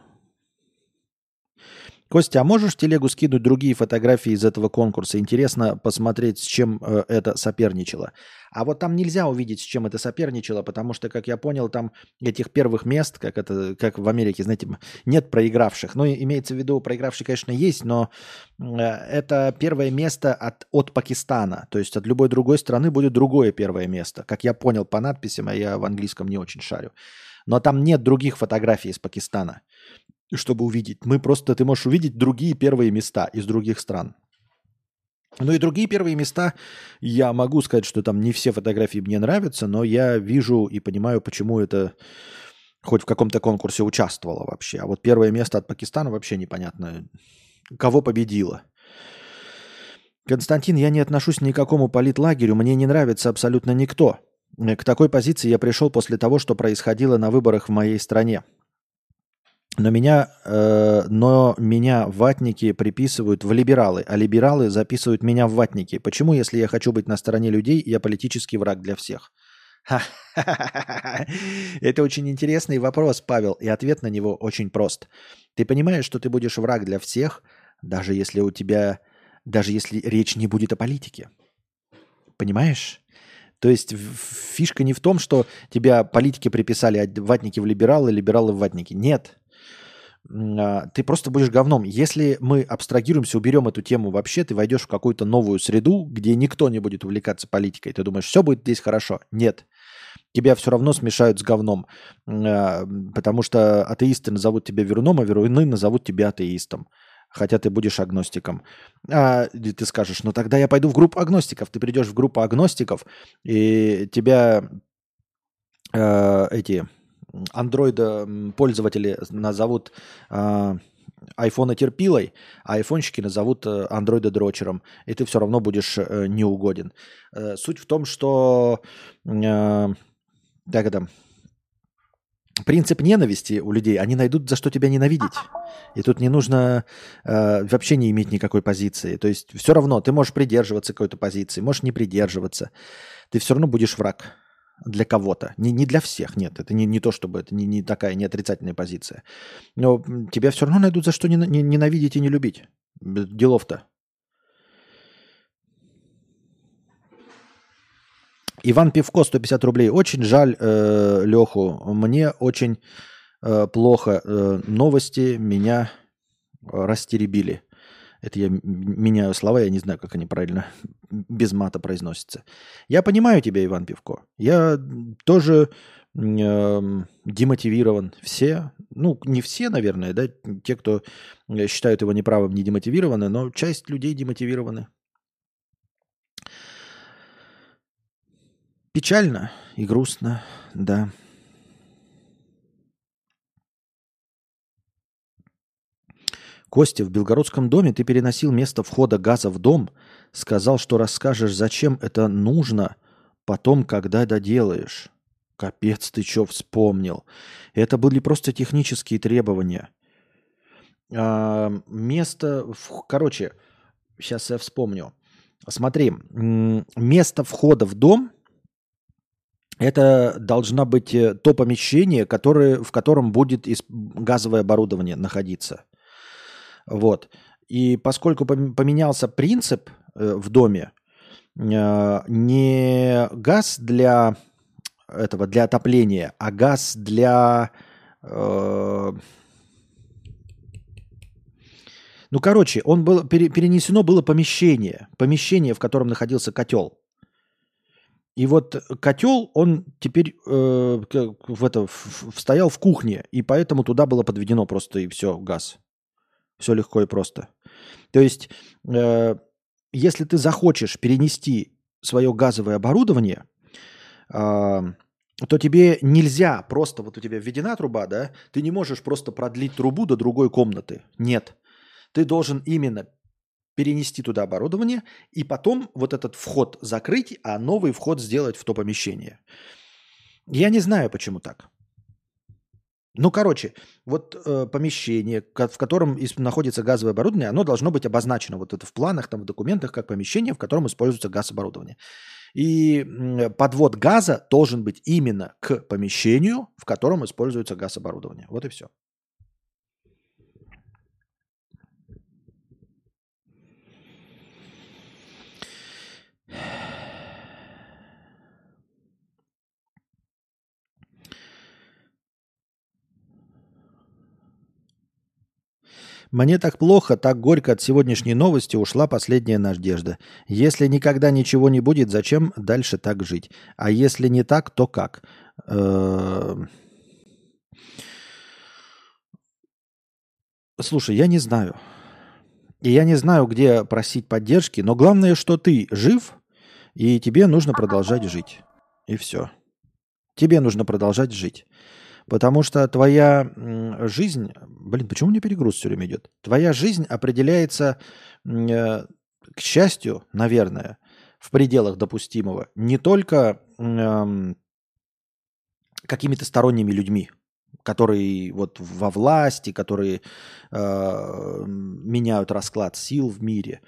Костя, а можешь телегу скинуть другие фотографии из этого конкурса? Интересно посмотреть, с чем э, это соперничало. А вот там нельзя увидеть, с чем это соперничало, потому что, как я понял, там этих первых мест, как это, как в Америке, знаете, нет проигравших. Ну, имеется в виду, проигравшие, конечно, есть, но э, это первое место от, от Пакистана. То есть от любой другой страны будет другое первое место. Как я понял по надписям, а я в английском не очень шарю. Но там нет других фотографий из Пакистана чтобы увидеть. Мы просто, ты можешь увидеть другие первые места из других стран. Ну и другие первые места, я могу сказать, что там не все фотографии мне нравятся, но я вижу и понимаю, почему это хоть в каком-то конкурсе участвовало вообще. А вот первое место от Пакистана вообще непонятно, кого победило. Константин, я не отношусь ни к какому политлагерю, мне не нравится абсолютно никто. К такой позиции я пришел после того, что происходило на выборах в моей стране. Но меня, э, но меня ватники приписывают в либералы, а либералы записывают меня в ватники. Почему, если я хочу быть на стороне людей, я политический враг для всех? Это очень интересный вопрос, Павел, и ответ на него очень прост. Ты понимаешь, что ты будешь враг для всех, даже если у тебя, даже если речь не будет о политике. Понимаешь? То есть фишка не в том, что тебя политики приписали, а ватники в либералы, либералы в ватники. Нет. А, ты просто будешь говном. Если мы абстрагируемся, уберем эту тему вообще, ты войдешь в какую-то новую среду, где никто не будет увлекаться политикой. Ты думаешь, все будет здесь хорошо. Нет. Тебя все равно смешают с говном. А, потому что атеисты назовут тебя веруном, а веруны назовут тебя атеистом хотя ты будешь агностиком. А ты скажешь, ну тогда я пойду в группу агностиков. Ты придешь в группу агностиков, и тебя э, эти андроида пользователи назовут э, айфона терпилой, а айфонщики назовут э, андроида дрочером, и ты все равно будешь э, неугоден. Э, суть в том, что э, это, принцип ненависти у людей, они найдут за что тебя ненавидеть. И тут не нужно э, вообще не иметь никакой позиции. То есть все равно ты можешь придерживаться какой-то позиции, можешь не придерживаться. Ты все равно будешь враг для кого-то. Не, не для всех, нет. Это не, не то, чтобы это не, не такая не отрицательная позиция. Но тебя все равно найдут за что ненавидеть и не любить. Делов-то. Иван Пивко, 150 рублей. Очень жаль э, Леху. Мне очень э, плохо. Э, новости меня растеребили. Это я меняю слова, я не знаю, как они правильно без мата произносятся. Я понимаю тебя, Иван Пивко. Я тоже э, демотивирован. Все, ну, не все, наверное, да, те, кто считают его неправым, не демотивированы, но часть людей демотивированы. Печально и грустно, да. Костя, в Белгородском доме ты переносил место входа газа в дом, сказал, что расскажешь, зачем это нужно, потом, когда доделаешь. Капец, ты что вспомнил? Это были просто технические требования. А, место, короче, сейчас я вспомню. Смотри, место входа в дом – это должно быть э, то помещение, которое, в котором будет газовое оборудование находиться. Вот. И поскольку поменялся принцип э, в доме, э, не газ для этого для отопления, а газ для ну, короче, он был перенесено было помещение, помещение, в котором находился котел. И вот котел, он теперь э, в это, в, стоял в кухне, и поэтому туда было подведено просто и все, газ. Все легко и просто. То есть, э, если ты захочешь перенести свое газовое оборудование, э, то тебе нельзя просто, вот у тебя введена труба, да, ты не можешь просто продлить трубу до другой комнаты. Нет. Ты должен именно перенести туда оборудование и потом вот этот вход закрыть, а новый вход сделать в то помещение. Я не знаю, почему так. Ну, короче, вот э, помещение, в котором находится газовое оборудование, оно должно быть обозначено вот это в планах, там, в документах, как помещение, в котором используется газ оборудование. И подвод газа должен быть именно к помещению, в котором используется газ оборудование. Вот и все. Мне так плохо, так горько от сегодняшней новости ушла последняя надежда. Если никогда ничего не будет, зачем дальше так жить? А если не так, то как? Эм. Слушай, я не знаю. И я не знаю, где просить поддержки, но главное, что ты жив, и тебе нужно продолжать жить. И все. Тебе нужно продолжать жить. Потому что твоя жизнь... Блин, почему у меня перегруз все время идет? Твоя жизнь определяется, э, к счастью, наверное, в пределах допустимого, не только эм, какими-то сторонними людьми, которые вот во власти, которые э, меняют расклад сил в мире,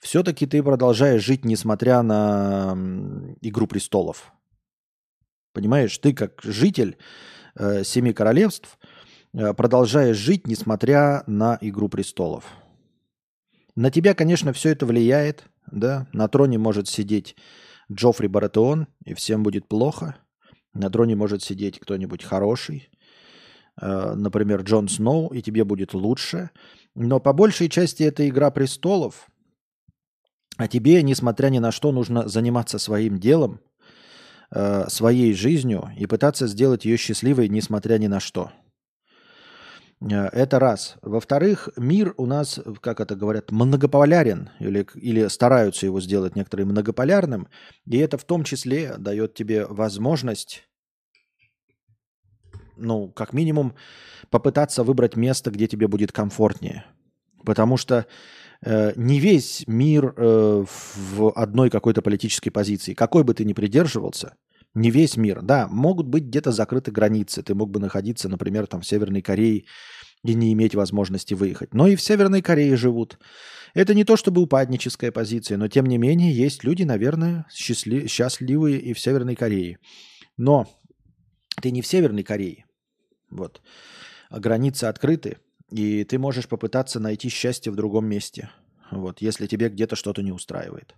все-таки ты продолжаешь жить, несмотря на Игру престолов. Понимаешь, ты как житель э, Семи Королевств э, продолжаешь жить, несмотря на Игру престолов. На тебя, конечно, все это влияет, да, на троне может сидеть Джоффри Баратеон, и всем будет плохо. На троне может сидеть кто-нибудь хороший, э, например, Джон Сноу, и тебе будет лучше. Но по большей части это игра престолов, а тебе, несмотря ни на что, нужно заниматься своим делом, э, своей жизнью и пытаться сделать ее счастливой, несмотря ни на что. Э, это раз. Во-вторых, мир у нас, как это говорят, многополярен, или, или стараются его сделать некоторые многополярным, и это в том числе дает тебе возможность, ну, как минимум, попытаться выбрать место, где тебе будет комфортнее. Потому что не весь мир э, в одной какой-то политической позиции. Какой бы ты ни придерживался, не весь мир. Да, могут быть где-то закрыты границы. Ты мог бы находиться, например, там в Северной Корее и не иметь возможности выехать. Но и в Северной Корее живут. Это не то чтобы упадническая позиция, но тем не менее есть люди, наверное, счастли... счастливые и в Северной Корее. Но ты не в Северной Корее. Вот. А границы открыты, и ты можешь попытаться найти счастье в другом месте. Вот, если тебе где-то что-то не устраивает.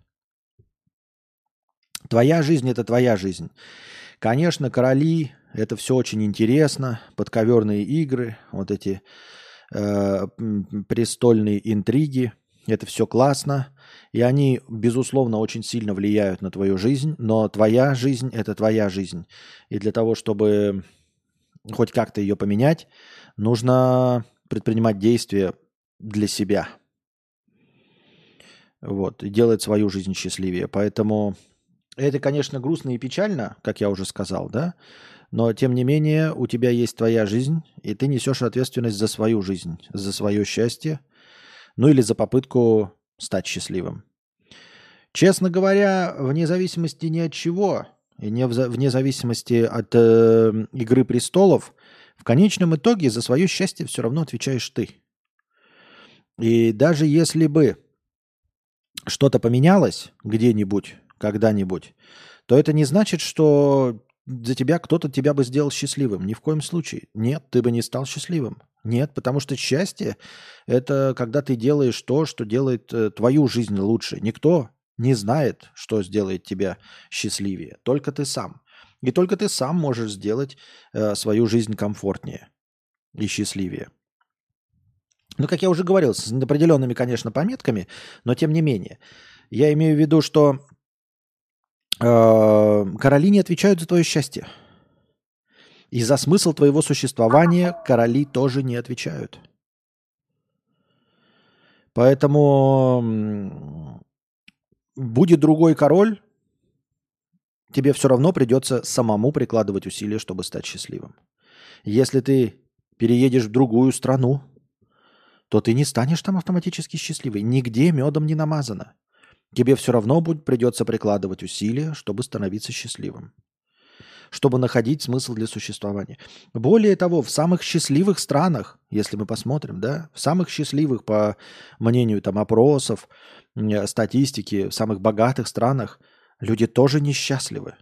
Твоя жизнь – это твоя жизнь. Конечно, короли – это все очень интересно, подковерные игры, вот эти э, престольные интриги – это все классно, и они, безусловно, очень сильно влияют на твою жизнь, но твоя жизнь – это твоя жизнь. И для того, чтобы хоть как-то ее поменять, нужно предпринимать действия для себя. Вот, и делать свою жизнь счастливее. Поэтому это, конечно, грустно и печально, как я уже сказал, да, но тем не менее у тебя есть твоя жизнь, и ты несешь ответственность за свою жизнь, за свое счастье, ну или за попытку стать счастливым. Честно говоря, вне зависимости ни от чего, и не вне зависимости от э, Игры престолов, в конечном итоге за свое счастье все равно отвечаешь ты. И даже если бы что-то поменялось где-нибудь когда-нибудь, то это не значит, что за тебя кто-то тебя бы сделал счастливым. Ни в коем случае. Нет, ты бы не стал счастливым. Нет, потому что счастье – это когда ты делаешь то, что делает э, твою жизнь лучше. Никто не знает, что сделает тебя счастливее. Только ты сам. И только ты сам можешь сделать э, свою жизнь комфортнее и счастливее. Ну, как я уже говорил, с определенными, конечно, пометками, но тем не менее. Я имею в виду, что Э, короли не отвечают за твое счастье. И за смысл твоего существования короли тоже не отвечают. Поэтому будет другой король, тебе все равно придется самому прикладывать усилия, чтобы стать счастливым. Если ты переедешь в другую страну, то ты не станешь там автоматически счастливой. Нигде медом не намазано. Тебе все равно будет, придется прикладывать усилия, чтобы становиться счастливым. Чтобы находить смысл для существования. Более того, в самых счастливых странах, если мы посмотрим, да, в самых счастливых, по мнению там опросов, статистики, в самых богатых странах, люди тоже несчастливы.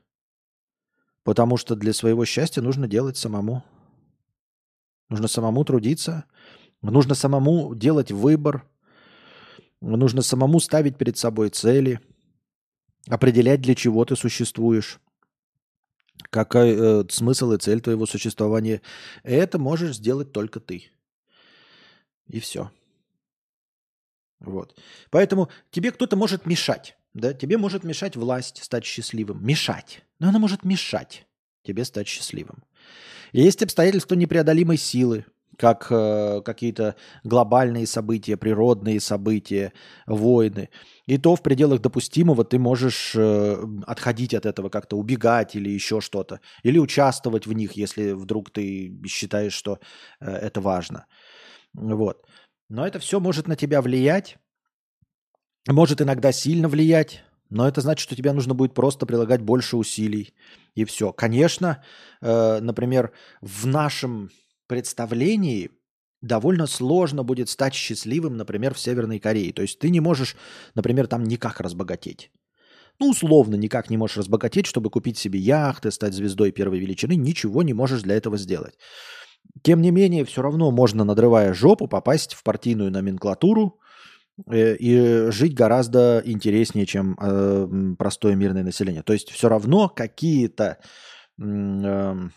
Потому что для своего счастья нужно делать самому. Нужно самому трудиться, нужно самому делать выбор, Нужно самому ставить перед собой цели, определять, для чего ты существуешь, какой э, смысл и цель твоего существования. Это можешь сделать только ты. И все. Вот. Поэтому тебе кто-то может мешать. Да? Тебе может мешать власть стать счастливым. Мешать. Но она может мешать тебе стать счастливым. есть обстоятельства непреодолимой силы, как э, какие-то глобальные события, природные события, войны. И то в пределах допустимого ты можешь э, отходить от этого, как-то убегать или еще что-то. Или участвовать в них, если вдруг ты считаешь, что э, это важно. Вот. Но это все может на тебя влиять, может иногда сильно влиять, Но это значит, что тебе нужно будет просто прилагать больше усилий. И все. Конечно, э, например, в нашем представлении довольно сложно будет стать счастливым, например, в Северной Корее. То есть ты не можешь, например, там никак разбогатеть. Ну, условно, никак не можешь разбогатеть, чтобы купить себе яхты, стать звездой первой величины. Ничего не можешь для этого сделать. Тем не менее, все равно можно, надрывая жопу, попасть в партийную номенклатуру и жить гораздо интереснее, чем э, простое мирное население. То есть все равно какие-то э,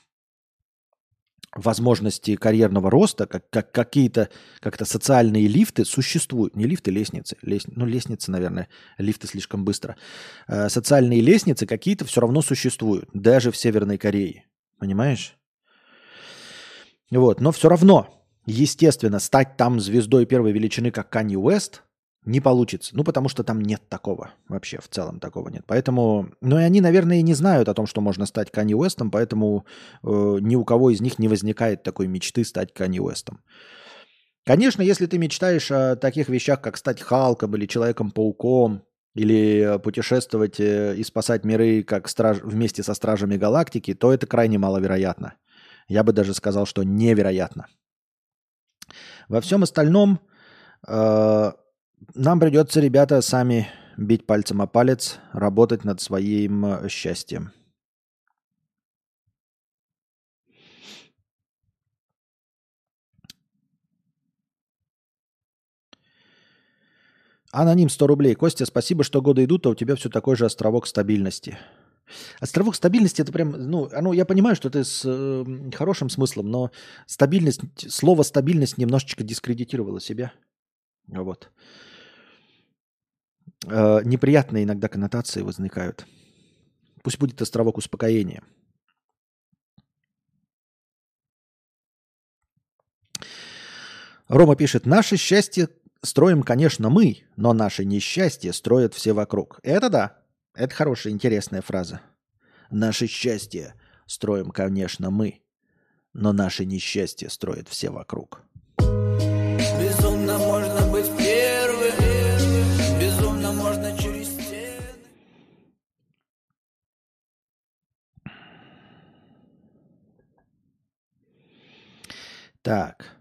возможности карьерного роста, как, как какие-то как-то социальные лифты существуют. Не лифты, лестницы. Лес, ну, лестницы, наверное, лифты слишком быстро. Э, социальные лестницы какие-то все равно существуют, даже в Северной Корее. Понимаешь? Вот. Но все равно, естественно, стать там звездой первой величины, как Канни Уэст, не получится. Ну, потому что там нет такого. Вообще, в целом такого нет. Поэтому... Ну, и они, наверное, и не знают о том, что можно стать Канни Уэстом, поэтому э, ни у кого из них не возникает такой мечты стать Канни Уэстом. Конечно, если ты мечтаешь о таких вещах, как стать Халком или Человеком-пауком, или путешествовать э, и спасать миры как страж... вместе со Стражами Галактики, то это крайне маловероятно. Я бы даже сказал, что невероятно. Во всем остальном э, нам придется, ребята, сами бить пальцем о палец, работать над своим э, счастьем. Аноним 100 рублей. Костя, спасибо, что годы идут, а у тебя все такой же островок стабильности. Островок стабильности это прям, ну, оно, я понимаю, что это с э, хорошим смыслом, но стабильность, слово стабильность немножечко дискредитировало себя. Вот. Э, неприятные иногда коннотации возникают. Пусть будет островок успокоения. Рома пишет, наше счастье строим, конечно, мы, но наше несчастье строят все вокруг. Это да. Это хорошая, интересная фраза. Наше счастье строим, конечно, мы, но наше несчастье строят все вокруг. Так.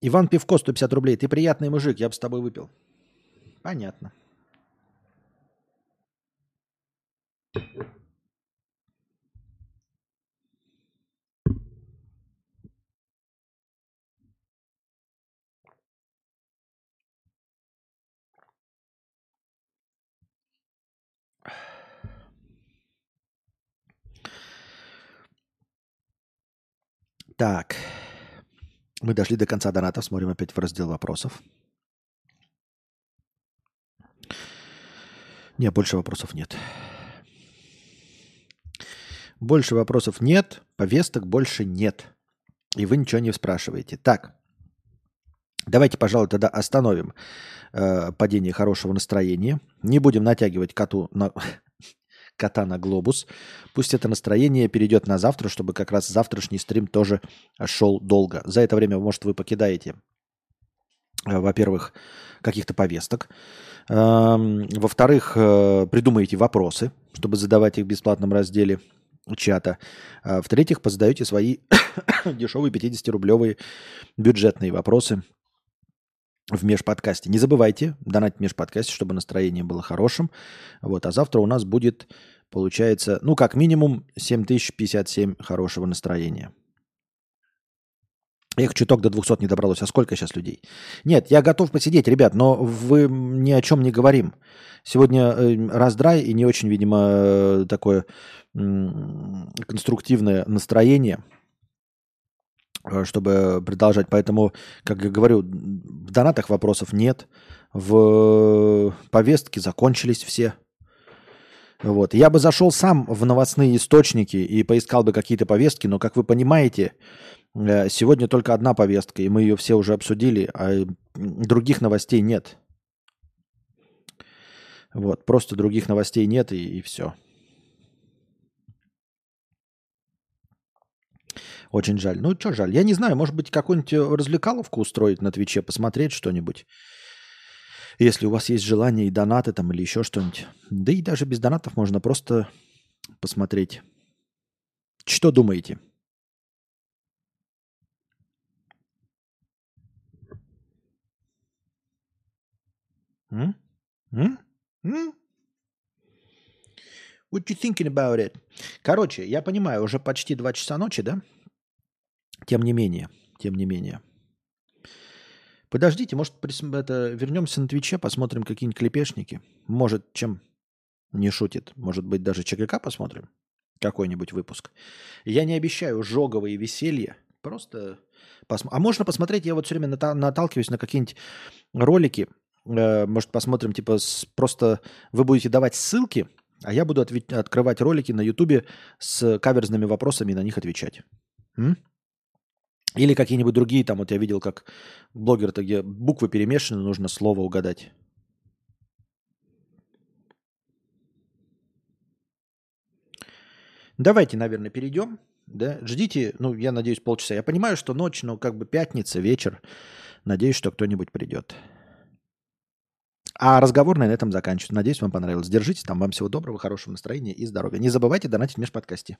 Иван Пивко, 150 рублей. Ты приятный мужик, я бы с тобой выпил. Понятно. Так. Мы дошли до конца донатов. Смотрим опять в раздел вопросов. Не, больше вопросов нет. Больше вопросов нет, повесток больше нет. И вы ничего не спрашиваете. Так, давайте, пожалуй, тогда остановим э, падение хорошего настроения. Не будем натягивать коту на, <laughs> кота на глобус. Пусть это настроение перейдет на завтра, чтобы как раз завтрашний стрим тоже шел долго. За это время, может, вы покидаете, э, во-первых, каких-то повесток. Эм, во-вторых, э, придумаете вопросы, чтобы задавать их в бесплатном разделе чата. А в-третьих, позадаете свои <coughs> дешевые 50-рублевые бюджетные вопросы в межподкасте. Не забывайте донать в межподкасте, чтобы настроение было хорошим. Вот, а завтра у нас будет, получается, ну, как минимум 7057 хорошего настроения. Их чуток до 200 не добралось. А сколько сейчас людей? Нет, я готов посидеть, ребят, но вы ни о чем не говорим. Сегодня э, раздрай и не очень, видимо, э, такое конструктивное настроение, чтобы продолжать. Поэтому, как я говорю, в донатах вопросов нет. В повестке закончились все. Вот. Я бы зашел сам в новостные источники и поискал бы какие-то повестки, но, как вы понимаете, Э, сегодня только одна повестка, и мы ее все уже обсудили, а других новостей нет. Вот, просто других новостей нет, и, и все. Очень жаль. Ну, что жаль? Я не знаю, может быть, какую-нибудь развлекаловку устроить на Твиче, посмотреть что-нибудь. Если у вас есть желание и донаты там или еще что-нибудь. Да и даже без донатов можно просто посмотреть. Что думаете? М? М? М? What you thinking about it? Короче, я понимаю, уже почти 2 часа ночи, да? Тем не менее, тем не менее. Подождите, может, это, вернемся на Твиче, посмотрим какие-нибудь клепешники. Может, чем не шутит. Может быть, даже ЧГК посмотрим? Какой-нибудь выпуск. Я не обещаю жоговые веселья. Просто посмотрим. А можно посмотреть, я вот все время наталкиваюсь на какие-нибудь ролики. Э, может, посмотрим, типа, просто вы будете давать ссылки, а я буду открывать ролики на Ютубе с каверзными вопросами и на них отвечать. М? Или какие-нибудь другие, там вот я видел, как блогер-то, где буквы перемешаны, нужно слово угадать. Давайте, наверное, перейдем. Да? Ждите, ну, я надеюсь, полчаса. Я понимаю, что ночь, но как бы пятница, вечер. Надеюсь, что кто-нибудь придет. А разговор на этом заканчивается. Надеюсь, вам понравилось. Держитесь там. Вам всего доброго, хорошего настроения и здоровья. Не забывайте донатить в межподкасте.